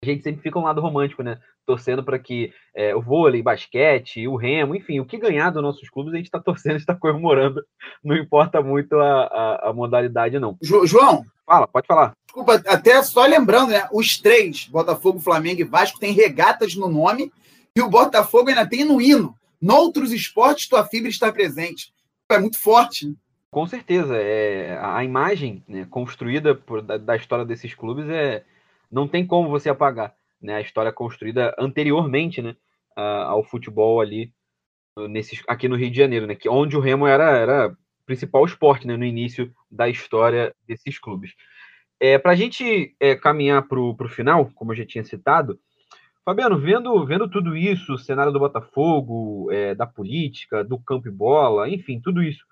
a gente sempre fica um lado romântico, né? Torcendo para que é, o vôlei, basquete, o remo, enfim, o que ganhar dos nossos clubes, a gente está torcendo, está comemorando. Não importa muito a, a, a modalidade, não. João? Fala, pode falar. Desculpa, até só lembrando, né? Os três, Botafogo, Flamengo e Vasco, têm regatas no nome e o Botafogo ainda tem no hino. Noutros esportes, tua fibra está presente. É muito forte. Né? Com certeza. É, a imagem né, construída por, da, da história desses clubes é não tem como você apagar né, a história construída anteriormente né, ao futebol ali nesses, aqui no Rio de Janeiro, né, que onde o Remo era, era principal esporte né, no início da história desses clubes. É, para a gente é, caminhar para o final, como eu já tinha citado, Fabiano, vendo, vendo tudo isso, o cenário do Botafogo, é, da política, do campo e bola, enfim, tudo isso,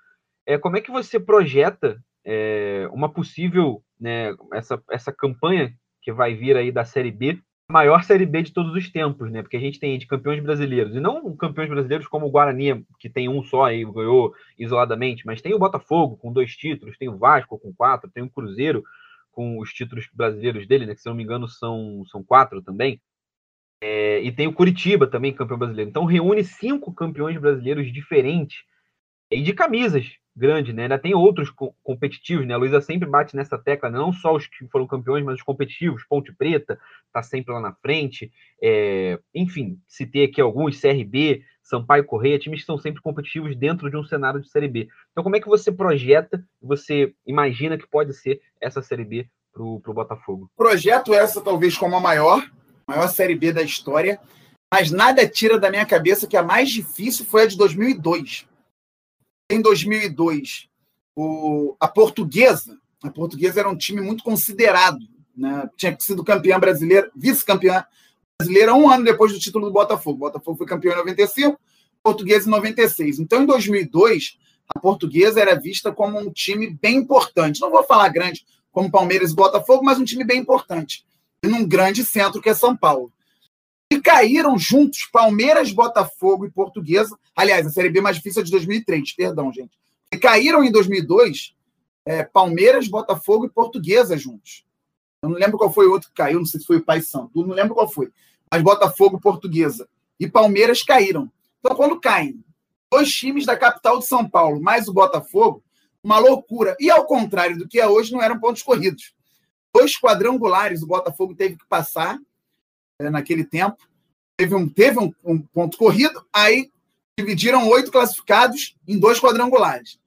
é, como é que você projeta é, uma possível, né, essa, essa campanha que vai vir aí da Série B, a maior Série B de todos os tempos, né? Porque a gente tem de campeões brasileiros, e não campeões brasileiros como o Guarani, que tem um só aí, ganhou isoladamente, mas tem o Botafogo com dois títulos, tem o Vasco com quatro, tem o Cruzeiro com os títulos brasileiros dele, né? Que se não me engano são, são quatro também. É, e tem o Curitiba também, campeão brasileiro. Então reúne cinco campeões brasileiros diferentes e de camisas grande, né? Ainda tem outros co competitivos, né? A Luísa sempre bate nessa tecla, não só os que foram campeões, mas os competitivos. Ponte Preta tá sempre lá na frente. É... Enfim, citei aqui alguns, CRB, Sampaio Correia, times que são sempre competitivos dentro de um cenário de Série B. Então, como é que você projeta, você imagina que pode ser essa Série B para o Botafogo? Projeto essa talvez como a maior, maior Série B da história, mas nada tira da minha cabeça que a mais difícil foi a de 2002 em 2002, o, a portuguesa, a portuguesa era um time muito considerado, né? tinha sido campeã brasileira, vice-campeã brasileira um ano depois do título do Botafogo. O Botafogo foi campeão em 95, portuguesa em 96. Então, em 2002, a portuguesa era vista como um time bem importante. Não vou falar grande como Palmeiras e Botafogo, mas um time bem importante. Num grande centro que é São Paulo e caíram juntos Palmeiras, Botafogo e Portuguesa. Aliás, a Série B mais difícil é de 2003, perdão, gente. E caíram em 2002 é, Palmeiras, Botafogo e Portuguesa juntos. Eu não lembro qual foi o outro que caiu, não sei se foi o Pai Santo, não lembro qual foi. Mas Botafogo, Portuguesa e Palmeiras caíram. Então, quando caem dois times da capital de São Paulo, mais o Botafogo, uma loucura. E ao contrário do que é hoje, não eram pontos corridos. Dois quadrangulares o Botafogo teve que passar é, naquele tempo. Teve, um, teve um, um, ponto corrido, aí dividiram oito classificados em dois quadrangulares.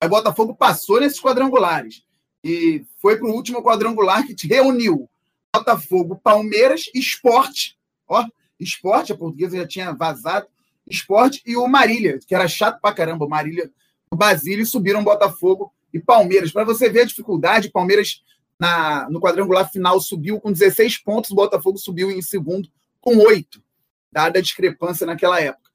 Aí o Botafogo passou nesses quadrangulares e foi para o último quadrangular que reuniu Botafogo, Palmeiras, Esporte. Ó, Esporte, a portuguesa já tinha vazado. Esporte e o Marília, que era chato pra caramba. O Marília, o Basílio subiram Botafogo e Palmeiras. Para você ver a dificuldade, Palmeiras na, no quadrangular final subiu com 16 pontos, o Botafogo subiu em segundo com 8, dada a discrepância naquela época.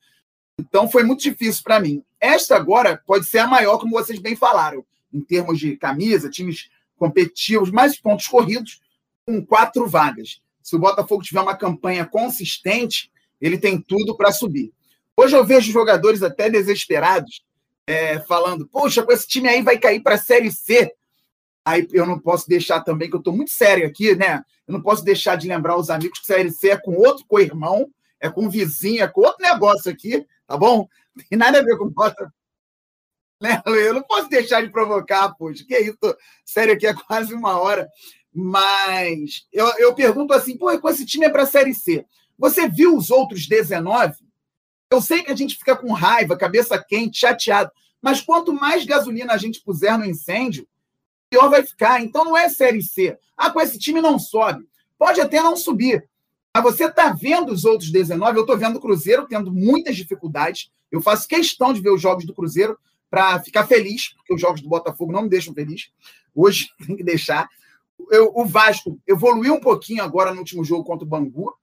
Então foi muito difícil para mim. Esta agora pode ser a maior, como vocês bem falaram, em termos de camisa, times competitivos, mais pontos corridos, com quatro vagas. Se o Botafogo tiver uma campanha consistente, ele tem tudo para subir. Hoje eu vejo jogadores até desesperados é, falando: Poxa, com esse time aí vai cair para a Série C. Aí eu não posso deixar também, que eu estou muito sério aqui, né? Eu não posso deixar de lembrar os amigos que Série C é com outro co-irmão, é com vizinho, é com outro negócio aqui, tá bom? Não tem nada a ver com bota. Né? Eu não posso deixar de provocar, poxa, que isso? Sério aqui é quase uma hora. Mas eu, eu pergunto assim, pô, com esse time é para Série C. Você viu os outros 19? Eu sei que a gente fica com raiva, cabeça quente, chateado. Mas quanto mais gasolina a gente puser no incêndio, pior vai ficar. Então não é Série C. Ah, com esse time não sobe. Pode até não subir. Mas você está vendo os outros 19. Eu estou vendo o Cruzeiro tendo muitas dificuldades. Eu faço questão de ver os jogos do Cruzeiro para ficar feliz, porque os jogos do Botafogo não me deixam feliz. Hoje tem que deixar. Eu, o Vasco evoluiu um pouquinho agora no último jogo contra o Bangu,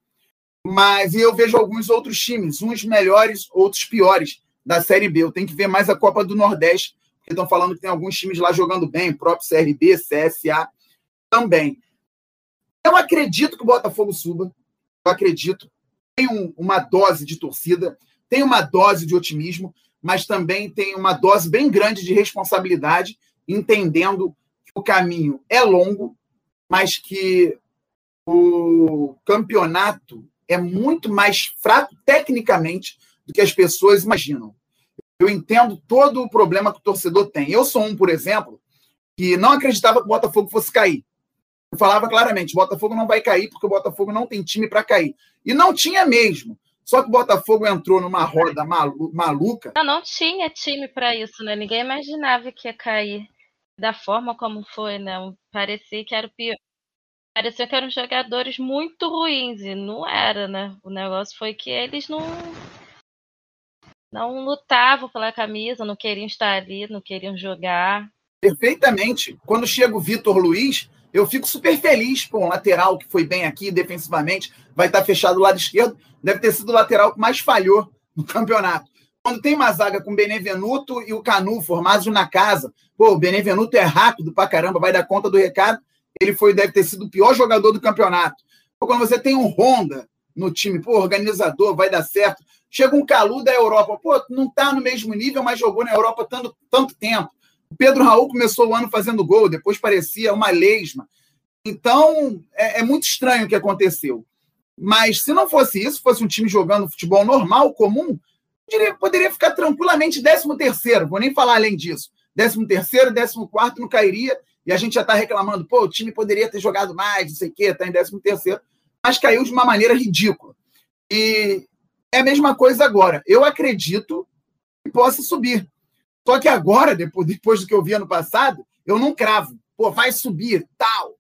mas eu vejo alguns outros times, uns melhores, outros piores da Série B. Eu tenho que ver mais a Copa do Nordeste, porque estão falando que tem alguns times lá jogando bem, próprio CRB, CSA também. Eu acredito que o Botafogo suba, eu acredito. Tem um, uma dose de torcida, tem uma dose de otimismo, mas também tem uma dose bem grande de responsabilidade, entendendo que o caminho é longo, mas que o campeonato é muito mais fraco tecnicamente do que as pessoas imaginam. Eu entendo todo o problema que o torcedor tem. Eu sou um, por exemplo, que não acreditava que o Botafogo fosse cair. Eu falava claramente: o Botafogo não vai cair porque o Botafogo não tem time para cair. E não tinha mesmo. Só que o Botafogo entrou numa roda malu maluca. Não, não tinha time para isso, né? Ninguém imaginava que ia cair da forma como foi, né? Parecia que era o pior. Parecia que eram jogadores muito ruins e não era, né? O negócio foi que eles não não lutavam pela camisa, não queriam estar ali, não queriam jogar. Perfeitamente. Quando chega o Vitor Luiz, eu fico super feliz com o lateral que foi bem aqui defensivamente, vai estar fechado do lado esquerdo. Deve ter sido o lateral que mais falhou no campeonato. Quando tem uma zaga com Benevenuto e o Canu formados na casa, pô, o Benevenuto é rápido pra caramba, vai dar conta do recado. Ele foi, deve ter sido o pior jogador do campeonato. Pô, quando você tem um Honda no time, pô, organizador, vai dar certo. Chega um Calu da Europa, pô, não tá no mesmo nível, mas jogou na Europa tanto, tanto tempo. O Pedro Raul começou o ano fazendo gol, depois parecia uma lesma. Então, é, é muito estranho o que aconteceu. Mas se não fosse isso, fosse um time jogando futebol normal, comum, diria, poderia ficar tranquilamente 13 terceiro. Vou nem falar além disso. 13 terceiro, 14 quarto não cairia. E a gente já está reclamando, pô, o time poderia ter jogado mais, não sei o quê, está em 13 terceiro. Mas caiu de uma maneira ridícula. E é a mesma coisa agora. Eu acredito que possa subir. Só que agora, depois, depois do que eu vi ano passado, eu não cravo. Pô, vai subir, tal.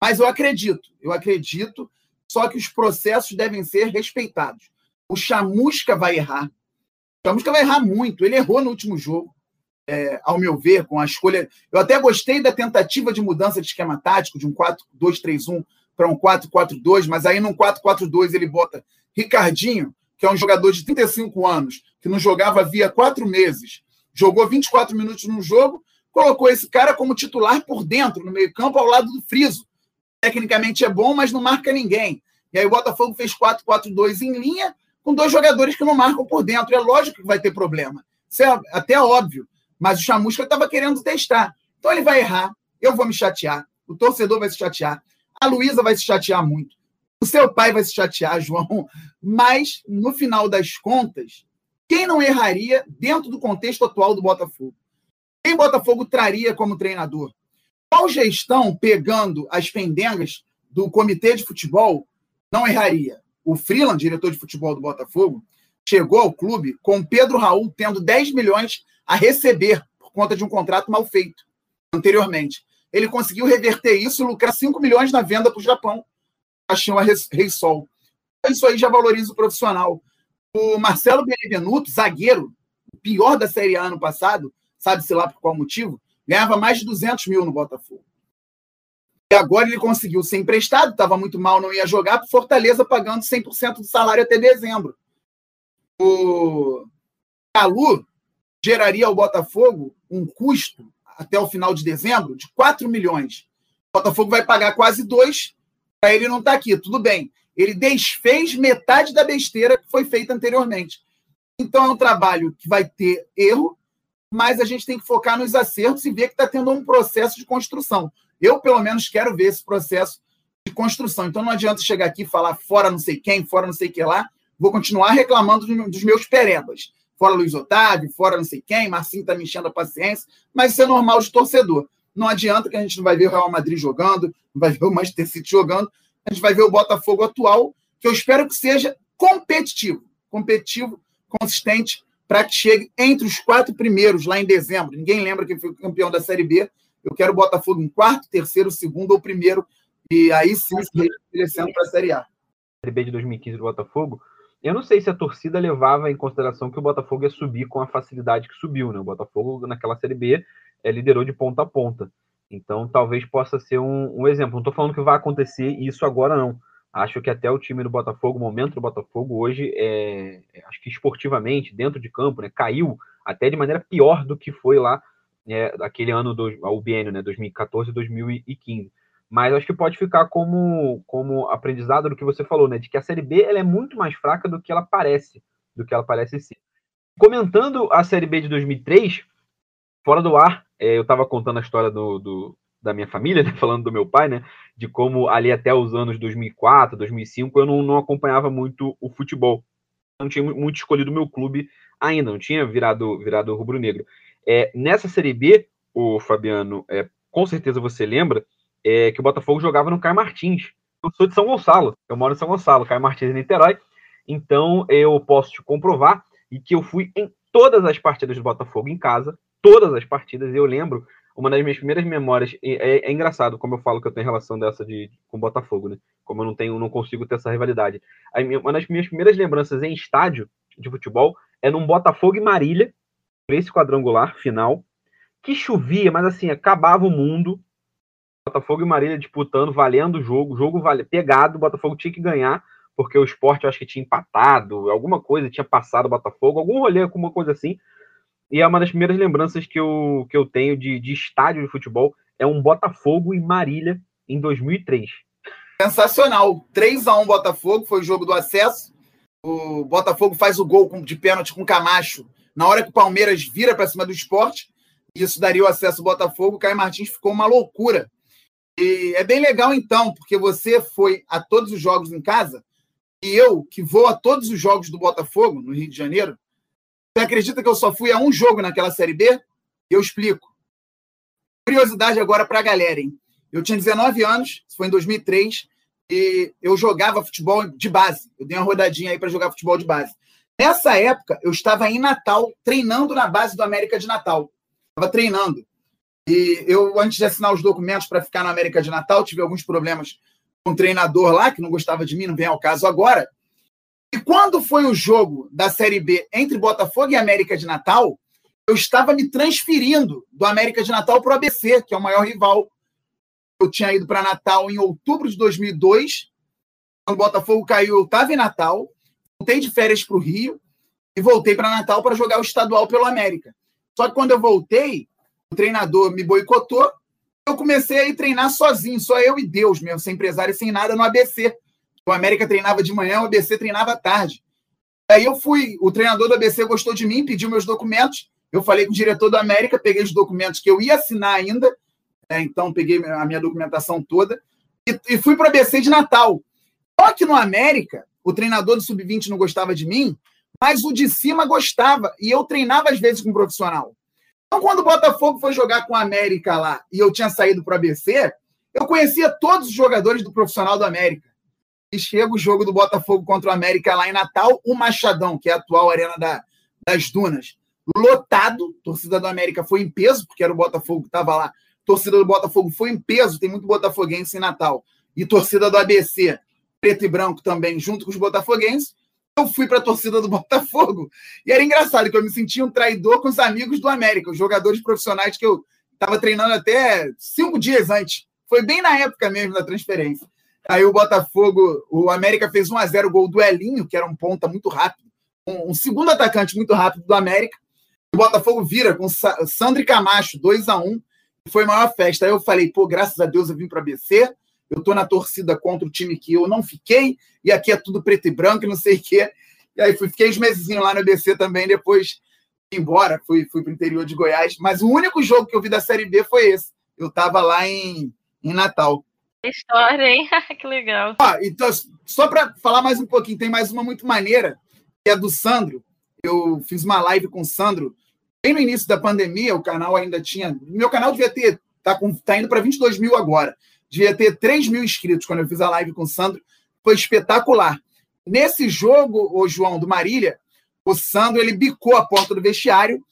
Mas eu acredito, eu acredito, só que os processos devem ser respeitados. O Chamusca vai errar. O Chamusca vai errar muito. Ele errou no último jogo, é, ao meu ver, com a escolha. Eu até gostei da tentativa de mudança de esquema tático, de um 4-2-3-1 para um 4-4-2, mas aí num 4-4-2 ele bota Ricardinho, que é um jogador de 35 anos, que não jogava havia quatro meses jogou 24 minutos no jogo, colocou esse cara como titular por dentro, no meio-campo, ao lado do Friso. Tecnicamente é bom, mas não marca ninguém. E aí o Botafogo fez 4-4-2 em linha, com dois jogadores que não marcam por dentro. É lógico que vai ter problema. Isso é até óbvio. Mas o Chamusca estava querendo testar. Então ele vai errar, eu vou me chatear, o torcedor vai se chatear, a Luísa vai se chatear muito, o seu pai vai se chatear, João. Mas, no final das contas, quem não erraria dentro do contexto atual do Botafogo? Quem Botafogo traria como treinador? Qual gestão, pegando as pendengas do comitê de futebol, não erraria? O Freeland, diretor de futebol do Botafogo, chegou ao clube com Pedro Raul tendo 10 milhões a receber por conta de um contrato mal feito anteriormente. Ele conseguiu reverter isso e lucrar 5 milhões na venda para o Japão. A Chama Reisol. Isso aí já valoriza o profissional. O Marcelo Benevenuto, zagueiro, pior da Série A ano passado, sabe-se lá por qual motivo, ganhava mais de 200 mil no Botafogo. E agora ele conseguiu ser emprestado, estava muito mal, não ia jogar, para Fortaleza pagando 100% do salário até dezembro. O Calu geraria ao Botafogo um custo até o final de dezembro de 4 milhões. O Botafogo vai pagar quase 2 para ele não estar tá aqui. Tudo bem. Ele desfez metade da besteira que foi feita anteriormente. Então é um trabalho que vai ter erro, mas a gente tem que focar nos acertos e ver que está tendo um processo de construção. Eu, pelo menos, quero ver esse processo de construção. Então não adianta chegar aqui e falar fora não sei quem, fora não sei que lá. Vou continuar reclamando dos meus perebas. Fora Luiz Otávio, fora não sei quem, Marcinho está me enchendo a paciência, mas isso é normal de torcedor. Não adianta que a gente não vai ver o Real Madrid jogando, não vai ver o Manchester City jogando, a gente vai ver o Botafogo atual, que eu espero que seja competitivo, competitivo, consistente, para que chegue entre os quatro primeiros lá em dezembro. Ninguém lembra quem foi campeão da Série B. Eu quero o Botafogo em quarto, terceiro, segundo ou primeiro. E aí sim se estabelecendo para a Série A. Série B de 2015 do Botafogo. Eu não sei se a torcida levava em consideração que o Botafogo ia subir com a facilidade que subiu, né? O Botafogo, naquela Série B, liderou de ponta a ponta. Então, talvez possa ser um, um exemplo. Não estou falando que vai acontecer isso agora, não. Acho que até o time do Botafogo, o momento do Botafogo hoje, é, é, acho que esportivamente, dentro de campo, né, caiu até de maneira pior do que foi lá é, aquele ano, do, o biênio, né, 2014 e 2015. Mas acho que pode ficar como, como aprendizado do que você falou, né, de que a Série B ela é muito mais fraca do que ela parece, do que ela parece ser. Comentando a Série B de 2003, fora do ar, é, eu estava contando a história do, do, da minha família, né, falando do meu pai, né, de como ali até os anos 2004, 2005, eu não, não acompanhava muito o futebol. Não tinha muito escolhido o meu clube ainda, não tinha virado, virado rubro-negro. É, nessa Série B, o Fabiano, é, com certeza você lembra, é, que o Botafogo jogava no Caio Martins. Eu sou de São Gonçalo, eu moro em São Gonçalo, Caio Martins em Niterói, então eu posso te comprovar e que eu fui em todas as partidas do Botafogo em casa, todas as partidas, e eu lembro, uma das minhas primeiras memórias, é, é, engraçado como eu falo que eu tenho relação dessa de, com o Botafogo, né? Como eu não tenho, não consigo ter essa rivalidade. uma das minhas primeiras lembranças em estádio de futebol é num Botafogo e Marília, esse quadrangular final, que chovia, mas assim, acabava o mundo. Botafogo e Marília disputando, valendo o jogo, jogo vale, pegado, o Botafogo tinha que ganhar, porque o esporte eu acho que tinha empatado, alguma coisa tinha passado o Botafogo, algum rolê, alguma coisa assim. E é uma das primeiras lembranças que eu, que eu tenho de, de estádio de futebol é um Botafogo e Marília em 2003. Sensacional. 3 a 1 Botafogo, foi o jogo do acesso. O Botafogo faz o gol de pênalti com o Camacho na hora que o Palmeiras vira para cima do esporte. Isso daria o acesso ao Botafogo. O Caio Martins ficou uma loucura. E é bem legal, então, porque você foi a todos os jogos em casa e eu, que vou a todos os jogos do Botafogo, no Rio de Janeiro, você acredita que eu só fui a um jogo naquela Série B? Eu explico. Curiosidade agora para a galera, hein? Eu tinha 19 anos, isso foi em 2003, e eu jogava futebol de base. Eu dei uma rodadinha aí para jogar futebol de base. Nessa época, eu estava em Natal, treinando na base do América de Natal. Estava treinando. E eu, antes de assinar os documentos para ficar na América de Natal, tive alguns problemas com um treinador lá, que não gostava de mim, não vem ao caso agora. E quando foi o jogo da Série B entre Botafogo e América de Natal, eu estava me transferindo do América de Natal para o ABC, que é o maior rival. Eu tinha ido para Natal em outubro de 2002. Quando o Botafogo caiu, eu estava em Natal. Voltei de férias para o Rio e voltei para Natal para jogar o estadual pelo América. Só que quando eu voltei, o treinador me boicotou. Eu comecei a ir treinar sozinho, só eu e Deus mesmo, sem empresário, sem nada, no ABC. O América treinava de manhã, o ABC treinava à tarde. Aí eu fui, o treinador do ABC gostou de mim, pediu meus documentos. Eu falei com o diretor do América, peguei os documentos que eu ia assinar ainda, né, então peguei a minha documentação toda e, e fui para o ABC de Natal. Só que no América, o treinador do Sub-20 não gostava de mim, mas o de cima gostava, e eu treinava às vezes com um profissional. Então, quando o Botafogo foi jogar com o América lá e eu tinha saído para o ABC, eu conhecia todos os jogadores do profissional do América e chega o jogo do Botafogo contra o América lá em Natal, o Machadão, que é a atual Arena da, das Dunas, lotado. Torcida do América foi em peso, porque era o Botafogo que estava lá. Torcida do Botafogo foi em peso, tem muito botafoguense em Natal. E torcida do ABC, preto e branco também, junto com os botafoguenses. Eu fui para a torcida do Botafogo. E era engraçado que eu me sentia um traidor com os amigos do América, os jogadores profissionais que eu estava treinando até cinco dias antes. Foi bem na época mesmo da transferência. Aí o Botafogo, o América fez 1 a 0 gol do Elinho, que era um ponta muito rápido, um, segundo atacante muito rápido do América. O Botafogo vira com Sandro Camacho, 2 a 1 Foi a maior festa. Aí eu falei, pô, graças a Deus eu vim para BC. Eu tô na torcida contra o time que eu não fiquei, e aqui é tudo preto e branco não sei o quê. E aí fui, fiquei uns meses lá no ABC também, depois embora, fui, fui para o interior de Goiás. Mas o único jogo que eu vi da Série B foi esse. Eu estava lá em, em Natal história, hein? que legal. Então, só para falar mais um pouquinho, tem mais uma muito maneira, que é do Sandro. Eu fiz uma live com o Sandro bem no início da pandemia, o canal ainda tinha. Meu canal devia ter. Tá, tá indo para 22 mil agora. Devia ter 3 mil inscritos quando eu fiz a live com o Sandro. Foi espetacular. Nesse jogo, o João, do Marília, o Sandro ele bicou a porta do vestiário,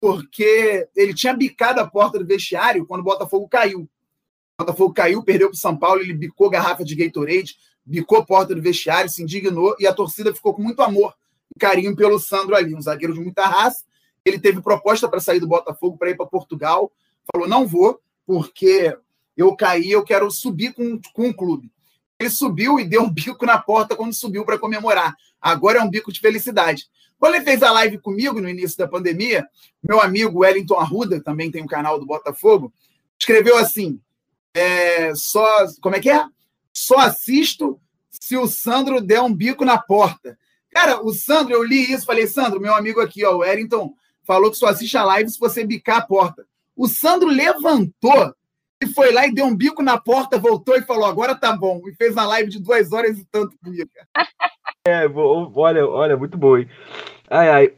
porque ele tinha bicado a porta do vestiário quando o Botafogo caiu. Botafogo caiu, perdeu para o São Paulo, ele bicou garrafa de Gatorade, bicou porta do vestiário, se indignou e a torcida ficou com muito amor e carinho pelo Sandro ali, um zagueiro de muita raça. Ele teve proposta para sair do Botafogo para ir para Portugal, falou: não vou, porque eu caí, eu quero subir com, com o clube. Ele subiu e deu um bico na porta quando subiu para comemorar. Agora é um bico de felicidade. Quando ele fez a live comigo no início da pandemia, meu amigo Wellington Arruda, também tem um canal do Botafogo, escreveu assim: é, só, como é que é? Só assisto se o Sandro der um bico na porta. Cara, o Sandro, eu li isso, falei, Sandro, meu amigo aqui, ó, o Wellington, falou que só assiste a live se você bicar a porta. O Sandro levantou e foi lá e deu um bico na porta, voltou e falou: agora tá bom. E fez uma live de duas horas e tanto comigo. É, olha, olha, muito bom, hein? Ai, ai.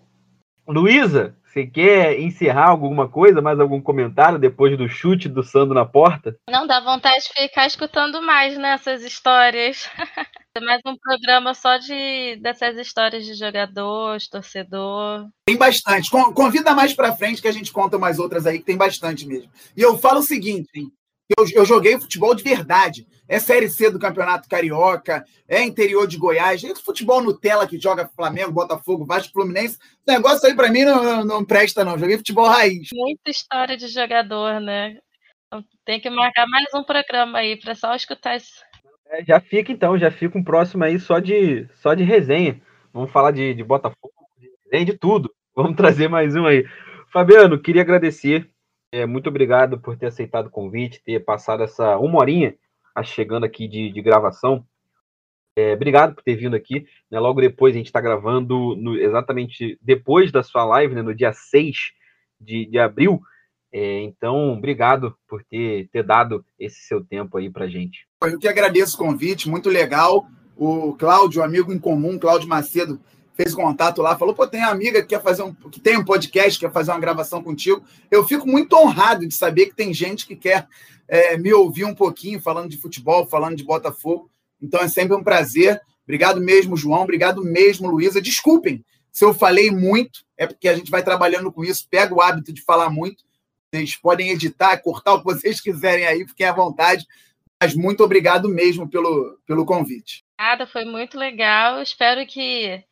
Luísa, você quer encerrar alguma coisa, mais algum comentário depois do chute do Sandro na porta? Não, dá vontade de ficar escutando mais nessas né, histórias. mais um programa só de dessas histórias de jogador, de torcedor. Tem bastante. Convida mais para frente que a gente conta mais outras aí, que tem bastante mesmo. E eu falo o seguinte, hein? Eu, eu, joguei futebol de verdade. É Série C do Campeonato Carioca, é interior de Goiás, é futebol Nutella que joga Flamengo, Botafogo, Vasco, Fluminense. O negócio aí para mim não, não, presta, não. Joguei futebol raiz. Muita história de jogador, né? Então, tem que marcar mais um programa aí para só escutar isso. É, já fica então, já fica um próximo aí só de, só de resenha. Vamos falar de, de Botafogo, de resenha, de tudo. Vamos trazer mais um aí. Fabiano, queria agradecer é, muito obrigado por ter aceitado o convite, ter passado essa uma horinha chegando aqui de, de gravação. É, obrigado por ter vindo aqui. Né? Logo depois, a gente está gravando no, exatamente depois da sua live, né? no dia 6 de, de abril. É, então, obrigado por ter, ter dado esse seu tempo aí para gente. Eu que agradeço o convite, muito legal. O Cláudio, amigo em comum, Cláudio Macedo, fez contato lá, falou: pô, tem uma amiga que quer fazer um, que tem um podcast, quer fazer uma gravação contigo. Eu fico muito honrado de saber que tem gente que quer é, me ouvir um pouquinho falando de futebol, falando de Botafogo. Então é sempre um prazer. Obrigado mesmo, João. Obrigado mesmo, Luísa. Desculpem se eu falei muito, é porque a gente vai trabalhando com isso. Pega o hábito de falar muito. Vocês podem editar, cortar o que vocês quiserem aí, fiquem à vontade. Mas muito obrigado mesmo pelo, pelo convite. Nada, foi muito legal. Espero que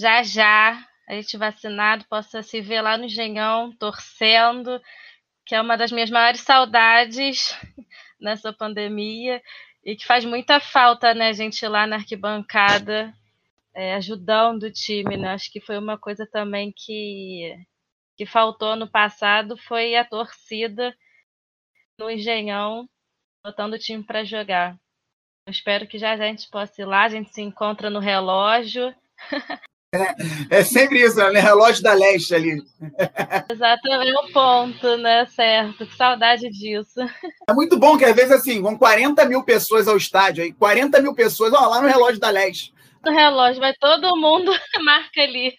já já a gente vacinado possa se ver lá no Engenhão torcendo, que é uma das minhas maiores saudades nessa pandemia e que faz muita falta, né, a gente lá na arquibancada é, ajudando o time, né? Acho que foi uma coisa também que que faltou no passado foi a torcida no Engenhão botando o time para jogar. Eu espero que já, já a gente possa ir lá, a gente se encontra no relógio. É, sempre isso, né? Relógio da Leste ali. Exatamente é o ponto, né? Certo. Que saudade disso. É muito bom que às vezes assim, vão 40 mil pessoas ao estádio, aí 40 mil pessoas, ó, lá no relógio da Leste. No relógio, vai todo mundo marca ali.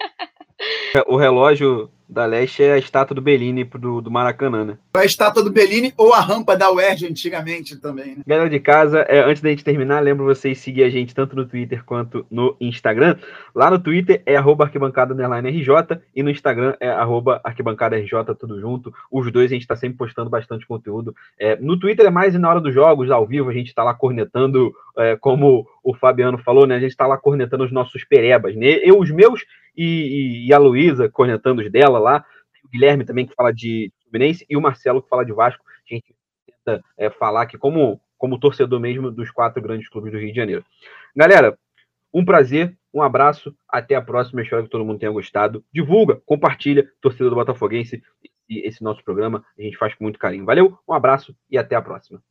O relógio da Leste é a estátua do Bellini do, do Maracanã, né? A estátua do Bellini ou a rampa da UERJ antigamente também, né? Galera de casa, é, antes da gente terminar, lembro vocês seguir a gente tanto no Twitter quanto no Instagram. Lá no Twitter é arroba arquibancada RJ e no Instagram é arroba arquibancada RJ, tudo junto. Os dois a gente está sempre postando bastante conteúdo. É, no Twitter é mais na hora dos jogos, ao vivo, a gente está lá cornetando, é, como o Fabiano falou, né? A gente está lá cornetando os nossos perebas, né? Eu, os meus e, e a Luísa cornetando os dela lá, o Guilherme também que fala de Fluminense e o Marcelo que fala de Vasco. A gente tenta é, falar aqui como, como torcedor mesmo dos quatro grandes clubes do Rio de Janeiro. Galera, um prazer, um abraço, até a próxima. Espero que todo mundo tenha gostado. Divulga, compartilha, torcedor do Botafoguense, esse nosso programa. A gente faz com muito carinho. Valeu, um abraço e até a próxima.